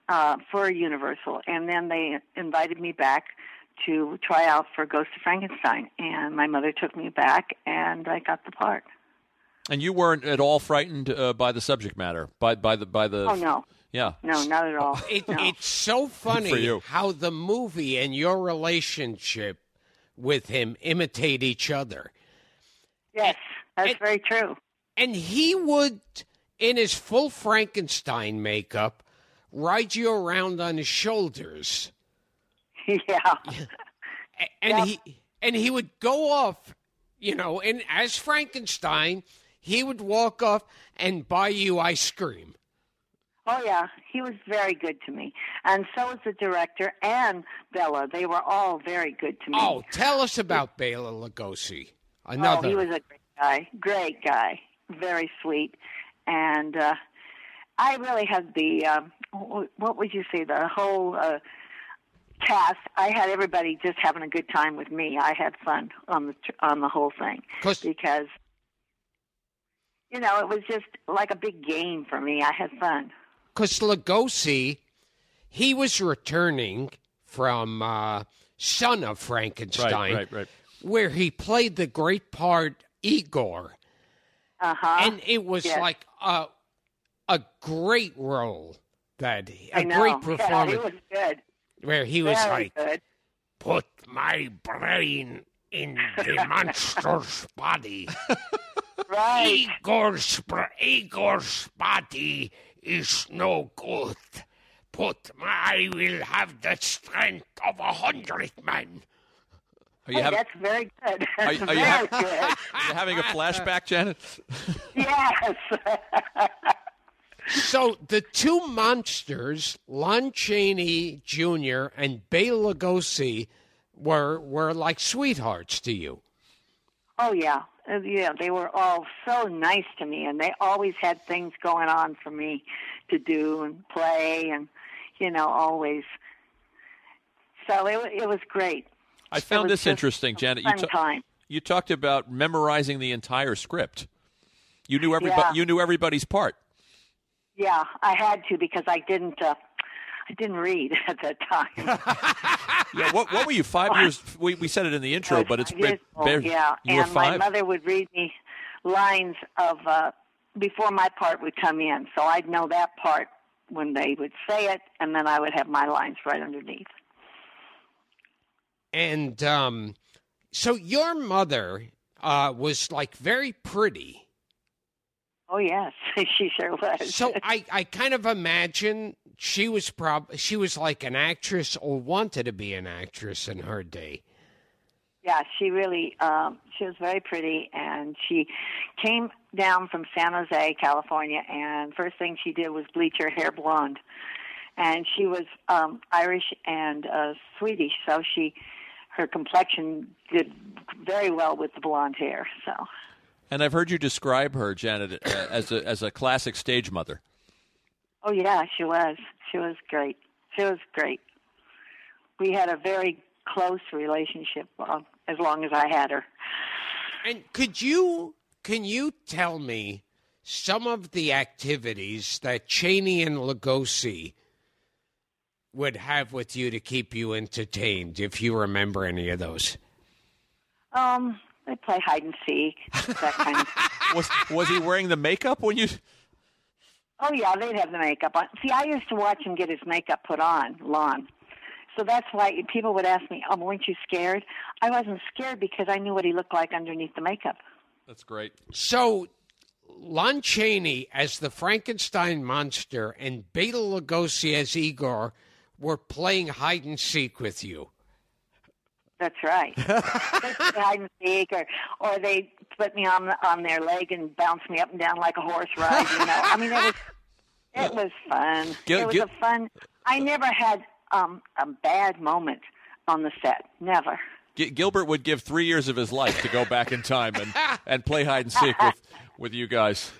uh, for Universal. And then they invited me back to try out for Ghost of Frankenstein, and my mother took me back, and I got the part. And you weren't at all frightened uh, by the subject matter, by by the by the. Oh no. Yeah. No, not at all. It, no. It's so for funny you. how the movie and your relationship with him imitate each other. yes, that's it- very true. And he would, in his full Frankenstein makeup, ride you around on his shoulders. yeah. A- And he and he would go off, you know, and as Frankenstein, he would walk off and buy you ice cream. Oh yeah, he was very good to me, and so was the director and Bela. They were all very good to me. Oh, tell us about Bela Lugosi. Another. Oh, he was a great guy. Great guy. Very sweet. And uh, I really had the, um, what would you say, the whole uh, cast. I had everybody just having a good time with me. I had fun on the on the whole thing because, you know, it was just like a big game for me. I had fun. Because Lugosi, he was returning from uh, Son of Frankenstein, Right, right, right. where he played the great part Ygor, Uh huh. and it was yes. like a a great role that he- a I know. great Yeah, performance he was good. where he was Very like, good. "Put my brain in the monster's body." Right. Ygor's, Ygor's body is no good. But I will have the strength of a hundred men. Are you, Hey, having, that's very good. are, you- are you, very ha- good. are you having a flashback, Janet? Yes. So the two monsters, Lon Chaney Jr. and Bela Lugosi, were were like sweethearts to you. oh yeah, Uh, yeah. They were all so nice to me, and they always had things going on for me to do and play, and you know, always. So it it was great. I found this interesting, Janet. You, ta- time. you talked about memorizing the entire script. You knew everybody. Yeah. You knew everybody's part. Yeah, I had to because I didn't. Uh, I didn't read at that time. Yeah. What, what were you? Five years. We, we said it in the intro, but it's five years it- old, bare- yeah. You and were my mother would read me lines of uh, before my part would come in, so I'd know that part when they would say it, and then I would have my lines right underneath. And um, so your mother uh, was like very pretty. Oh yes, she sure was. So I, I kind of imagine she was prob she was like an actress or wanted to be an actress in her day. yeah, she really um, she was very pretty, and she came down from San Jose, California, and first thing she did was bleach her hair blonde. And she was um, Irish and uh, Swedish, so she her complexion did very well with the blonde hair. So And I've heard you describe her, Janet, uh, as a as a classic stage mother. Oh yeah, she was. She was great. She was great. We had a very close relationship uh, as long as I had her. And could you can you tell me some of the activities that Chaney and Lugosi would have with you to keep you entertained, if you remember any of those? Um, they play hide and seek, that kind of. Was was he wearing the makeup when you? Oh yeah, they'd have the makeup on. See, I used to watch him get his makeup put on, Lon. So that's why people would ask me, "Oh, weren't you scared?" I wasn't scared because I knew what he looked like underneath the makeup. That's great. So, Lon Chaney as the Frankenstein monster and Bela Lugosi as Ygor were playing hide and seek with you. That's right. they hide and seek, or or they put me on on their leg and bounce me up and down like a horse ride. You know, I mean, it was it was fun. Gil- it was Gil- a fun. I never had um a bad moment on the set. Never. Gilbert would give three years of his life to go back in time and, and play hide and seek with, with you guys.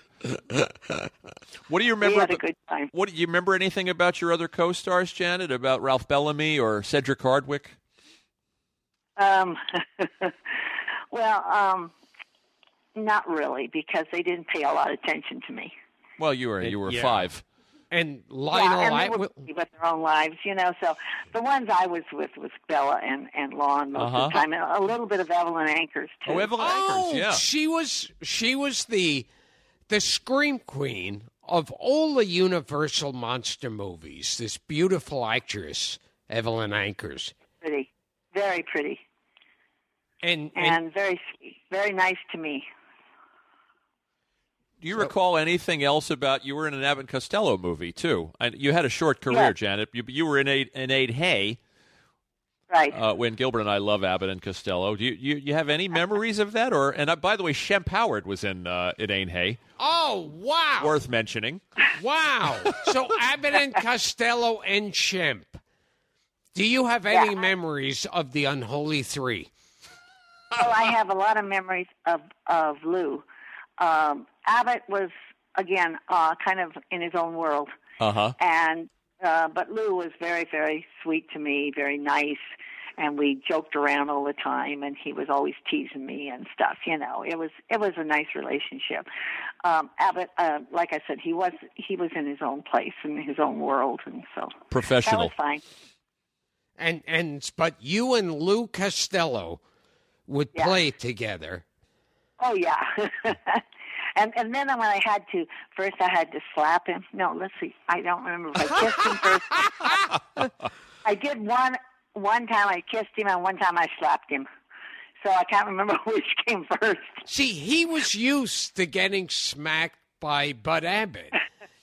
What do you remember? we had a good time. What do you remember anything about your other co-stars, Janet? About Ralph Bellamy or Cedric Hardwicke? Um, well, um, not really, because they didn't pay a lot of attention to me. Well, you were you were Yeah. five. And Yeah, and I they were will- busy with their own lives, you know. So the ones I was with was Bela and and Lon most Uh-huh. of the time, and a little bit of Evelyn Ankers too. Oh, Evelyn oh, Ankers, yeah. she was she was the the scream queen of all the Universal monster movies. This beautiful actress, Evelyn Ankers, pretty, very pretty, and, and and very very nice to me. Do you recall anything else about you were in an Abbott and Costello movie too? And you had a short career, Yeah. Janet. You, you were in Aid, in Ain't Hay Right. uh, when Gilbert and I love Abbott and Costello. Do you, you, you have any memories of that? Or and uh, by the way, Shemp Howard was in uh, in Ain't Hay. oh wow, Worth mentioning. wow. So Abbott and Costello and Shemp. Do you have any Yeah. memories of the Unholy Three? Well, I have a lot of memories of of Lou. Um, Abbott was again uh, kind of in his own world, Uh huh. and uh, but Lou was very very sweet to me, very nice, and we joked around all the time, and he was always teasing me and stuff. You know, it was it was a nice relationship. Um, Abbott, uh, like I said, he was he was in his own place in his own world, and so that Professional. was fine. And and but you and Lou Costello would Yeah. play together. Oh yeah. and and then when I had to first I had to slap him. No, let's see. I don't remember if I kissed him first. I did one one time I kissed him and one time I slapped him. So I can't remember which came first. See, he was used to getting smacked by Bud Abbott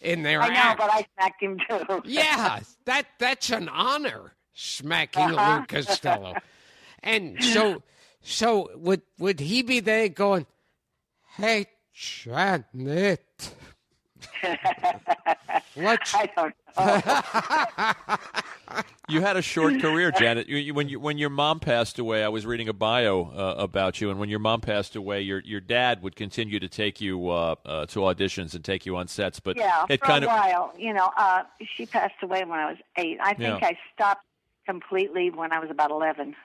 in their I know, act. but I smacked him too. yeah, that that's an honor smacking Uh-huh. Lou Costello. and so so would would he be there going, Hey Janet Let's I don't know. You had a short career, Janet. You, you, when you, when your mom passed away, I was reading a bio uh, about you, and when your mom passed away, your your dad would continue to take you uh, uh, to auditions and take you on sets. But Yeah, it for kind a of while. You know, uh, she passed away when I was eight. I think Yeah. I stopped completely when I was about eleven.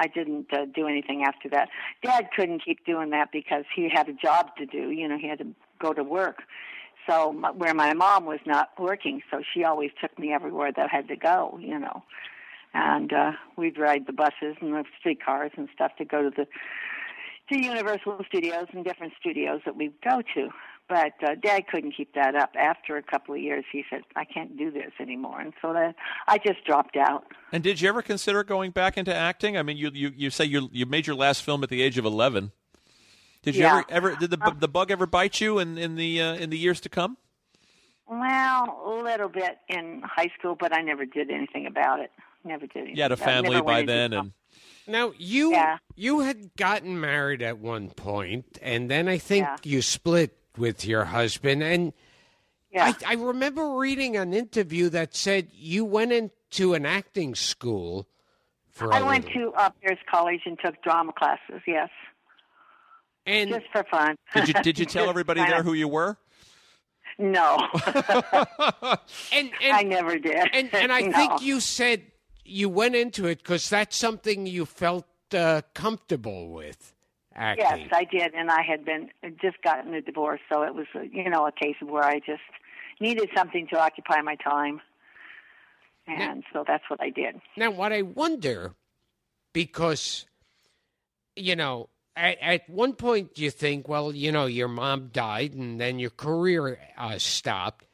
I didn't uh, do anything after that. Dad couldn't keep doing that because he had a job to do. You know, he had to go to work. So m- where my mom was not working, so she always took me everywhere that I had to go. You know, and uh, we'd ride the buses and the streetcars and stuff to go to the to Universal Studios and different studios that we'd go to. But uh, Dad couldn't keep that up. After a couple of years, he said, "I can't do this anymore," and so then I just dropped out. And did you ever consider going back into acting? I mean, you you, you say you you made your last film at the age of eleven. Did you Yeah. ever ever did the bu- the bug ever bite you in in the uh, in the years to come? Well, a little bit in high school, but I never did anything about it. Never did anything. You had a family by then, and Now you Yeah. you had gotten married at one point, and then I think Yeah. you split with your husband. And yeah. I, I remember reading an interview that said you went into an acting school. For I a went little. to uh, Pierce College and took drama classes. Yes, and just for fun. did you did you tell everybody there who you were? No, and I never did. and and I No. think you said you went into it because that's something you felt uh, comfortable with acting. Yes, I did, and I had been just gotten a divorce, so it was uh, you know a case of where I just needed something to occupy my time, and so that's what I did. Now, what I wonder, because, you know, at, at one point you think, well, you know, your mom died and then your career uh, stopped.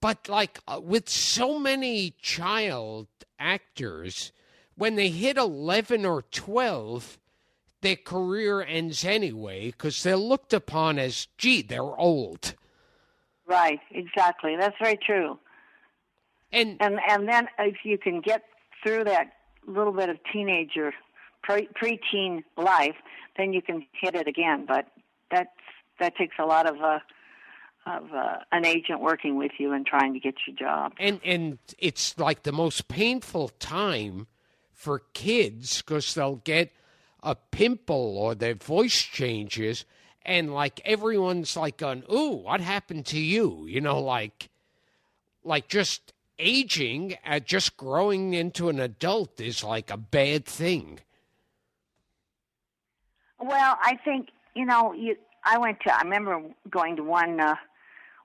But, like, uh, with so many child actors, when they hit 11 or 12, their career ends anyway because they're looked upon as, gee, they're old. Right, exactly. That's very true. And And and then if you can get through that little bit of teenager pre preteen life, then you can hit it again. But that's that takes a lot of uh, of uh, an agent working with you and trying to get your job. and and it's like the most painful time for kids because they'll get a pimple or their voice changes and like everyone's like going ooh what happened to you you know like like just aging uh, just growing into an adult is like a bad thing Well, I think you know you. I went to. I remember going to one uh,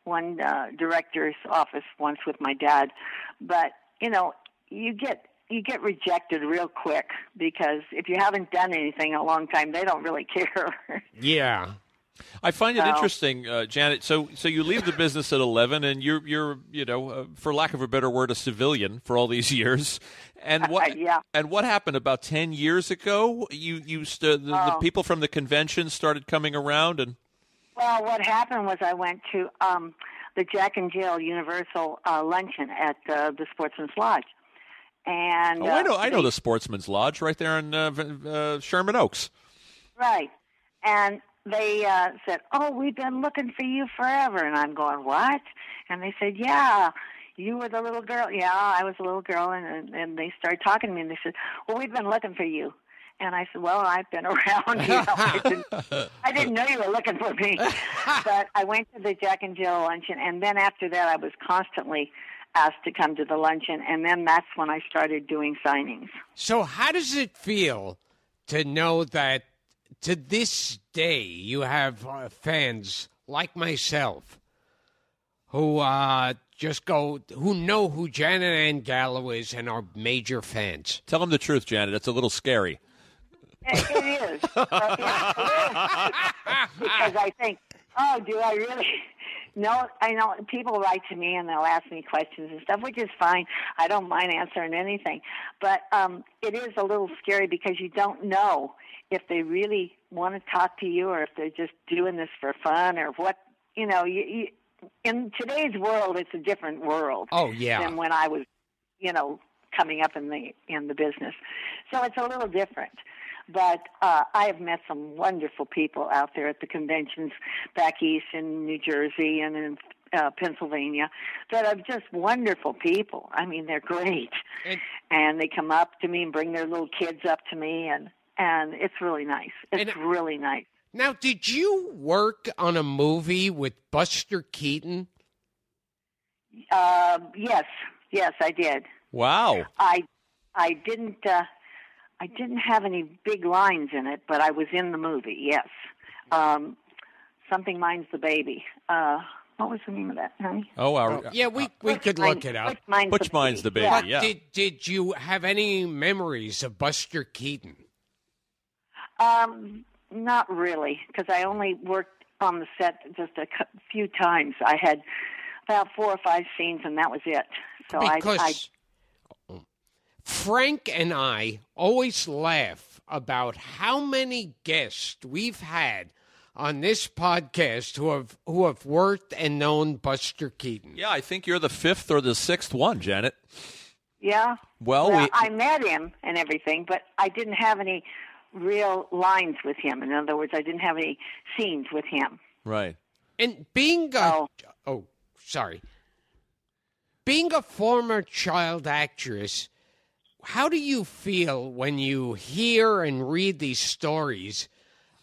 one uh, director's office once with my dad, but you know you get you get rejected real quick because if you haven't done anything a long time, they don't really care. yeah I find it So- interesting, uh, Janet. So, so you leave the business at eleven, and you're, you're, you know, uh, for lack of a better word, a civilian for all these years. And what, Yeah. and what happened about ten years ago? You, you, st- the, the Oh. people from the convention started coming around, and Well, what happened was I went to um, the Jack and Jill Universal uh, luncheon at uh, the Sportsman's Lodge, and oh, I uh, know, I know they- the Sportsman's Lodge right there in uh, uh, Sherman Oaks. right, and they uh, said, "Oh, we've been looking for you forever," and I'm going, "What?" And they said, "Yeah." You were the little girl. Yeah, I was a little girl, and and, and they started talking to me, and they said, "Well, we've been looking for you." And I said, "Well, I've been around. You know, I, didn't, I didn't know you were looking for me." but I went to the Jack and Jill luncheon, and then after that, I was constantly asked to come to the luncheon, and then that's when I started doing signings. So, how does it feel to know that to this day you have uh, fans like myself who uh, just go, who know who Janet Ann Gallow is and are major fans? Tell them the truth, Janet. It's a little scary. It, it is. Yeah, it is. because I think, oh, do I really? No, I know people write to me and they'll ask me questions and stuff, which is fine. I don't mind answering anything, but um, it is a little scary because you don't know if they really want to talk to you or if they're just doing this for fun or what. You know, you, you, in today's world, it's a different world Oh, yeah. than when I was, you know, coming up in the in the business. So it's a little different. But uh, I have met some wonderful people out there at the conventions back east in New Jersey and in uh, Pennsylvania that are just wonderful people. I mean, they're great, And- and they come up to me and bring their little kids up to me, and and it's really nice. It's And- really nice. Now, did you work on a movie with Buster Keaton? Uh, yes, yes, I did. Wow. I I didn't uh, I didn't have any big lines in it, but I was in the movie. Yes, um, something minds the baby. Uh, what was the name of that, honey? Oh, our, Yeah, we, we could look it up. Which minds Which the minds the baby, Yeah. yeah. Did, did you have any memories of Buster Keaton? Um, not really, because I only worked on the set just a few times. I had about four or five scenes, and that was it. So I, I Frank and I always laugh about how many guests we've had on this podcast who have who have worked and known Buster Keaton. yeah, I think you're the fifth or the sixth one, Janet. yeah. Well, well, we, I met him and everything, but I didn't have any real lines with him. In other words, I didn't have any scenes with him. right. And being a Oh. oh sorry. Being a former child actress, how do you feel when you hear and read these stories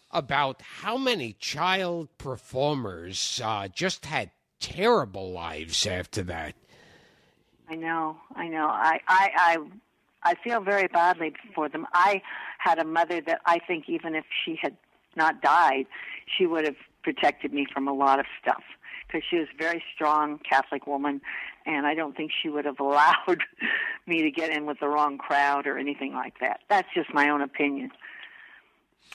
about how many child performers uh, just had terrible lives after that? I know, I know. I, I, I, I feel very badly for them. I had a mother that I think even if she had not died, she would have protected me from a lot of stuff because she was a very strong Catholic woman, and I don't think she would have allowed me to get in with the wrong crowd or anything like that. That's just my own opinion.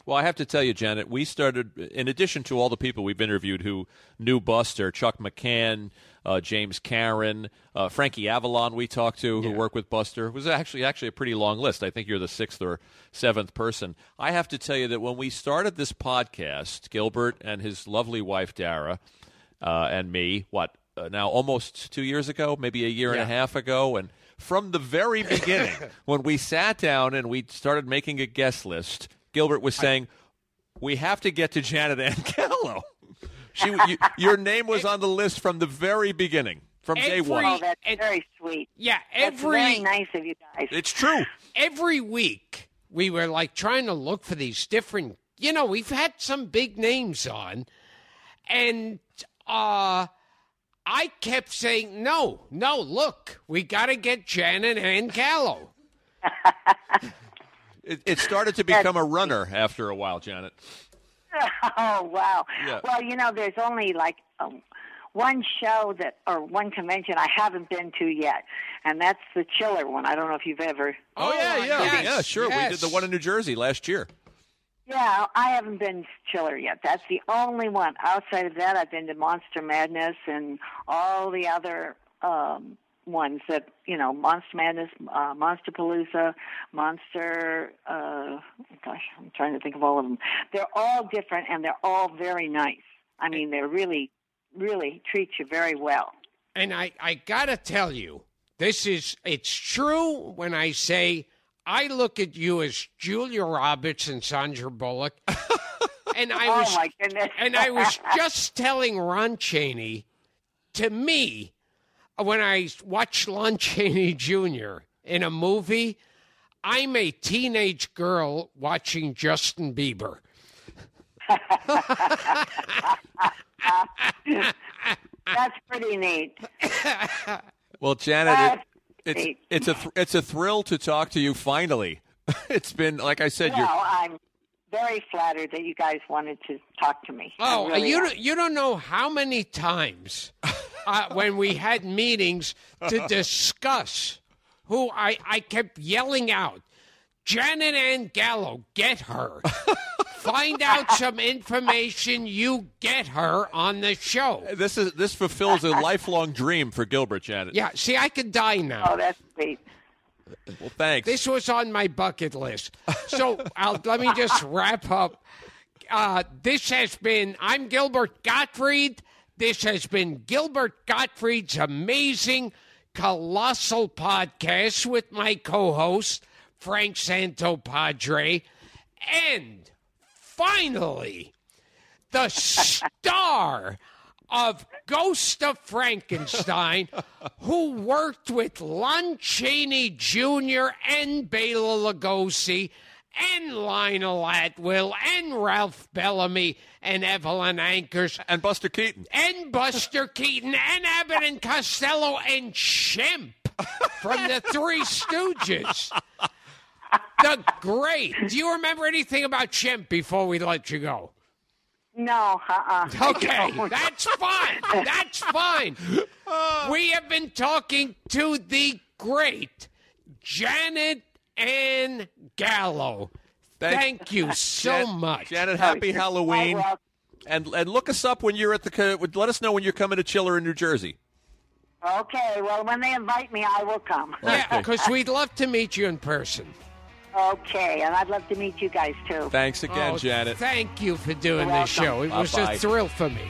Well, I have to tell you, Janet, we started, in addition to all the people we've interviewed who knew Buster, Chuck McCann, uh, James Karen, uh, Frankie Avalon, we talked to, who Yeah. worked with Buster. It was actually actually a pretty long list. I think you're the sixth or seventh person. I have to tell you that when we started this podcast, Gilbert and his lovely wife Dara uh, and me, what uh, now almost two years ago, maybe a year and a half ago, and from the very beginning, when we sat down and we started making a guest list, Gilbert was saying, "We have to get to Janet Ann Gallow." She, you, your name was on the list from the very beginning, from day one. Oh, that's and- very sweet. Yeah, That's very every nice of you guys. It's true. every week we were like trying to look for these different you know we've had some big names on and uh i kept saying no no look we got to get janet ann gallow It, it started to become a runner after a while, Janet. Oh wow! Yeah. Well, you know, there's only like um, one show that or one convention I haven't been to yet, and that's the Chiller one. I don't know if you've ever. Oh, yeah, yeah, yes, yeah, sure. We did the one in New Jersey last year. Yeah, I haven't been to Chiller yet. That's the only one. Outside of that, I've been to Monster Madness and all the other um, ones that you know, Monster Madness, uh, Monsterpalooza, Monster. Uh, gosh, I'm trying to think of all of them. They're all different and they're all very nice. I mean, they're really, really treat you very well. and i i gotta tell you this is it's true when i say i look at you as julia roberts and sandra bullock and i oh was my goodness! and I was just telling Ron Chaney, to me, when I watch Lon Chaney Jr. in a movie, I'm a teenage girl watching Justin Bieber. that's pretty neat. Well, Janet, it, That's it's it's a th- it's a thrill to talk to you. Finally, it's been like I said. You're, Well, I'm very flattered that you guys wanted to talk to me. Oh, really you don't, you don't know how many times uh, when we had meetings to discuss who I, I kept yelling out, Janet Ann Gallow, get her. Find out some information. You get her on the show. this is this fulfills a lifelong dream for Gilbert, Janet. Yeah, see, I could die now. Oh, that's sweet. Well, thanks. This was on my bucket list. So I'll, let me just wrap up. Uh, this has been, I'm Gilbert Gottfried. This has been Gilbert Gottfried's amazing, colossal podcast with my co host, Frank Santopadre. And finally, the star of Ghost of Frankenstein, who worked with Lon Chaney Jr. and Bela Lugosi and Lionel Atwill and Ralph Bellamy and Evelyn Ankers and Buster Keaton. and Buster Keaton and Abbott and Costello and Shemp from the Three Stooges. The great. Do you remember anything about Shemp before we let you go? No, uh-uh. I Okay, that's fine. That's fine. We have been talking to the great Janet Ann Gallow. Thank- Thank, you so Jan- much. Janet, happy Halloween. And and look us up when you're at the. co- Let us know when you're coming to Chiller in New Jersey. okay, well, when they invite me, I will come. Yeah, because we'd love to meet you in person. Okay, and I'd love to meet you guys too. Thanks again, Oh, Janet. Thank you for doing You're this show. It was Bye-bye. a thrill for me.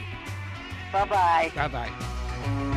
Bye bye. Bye bye.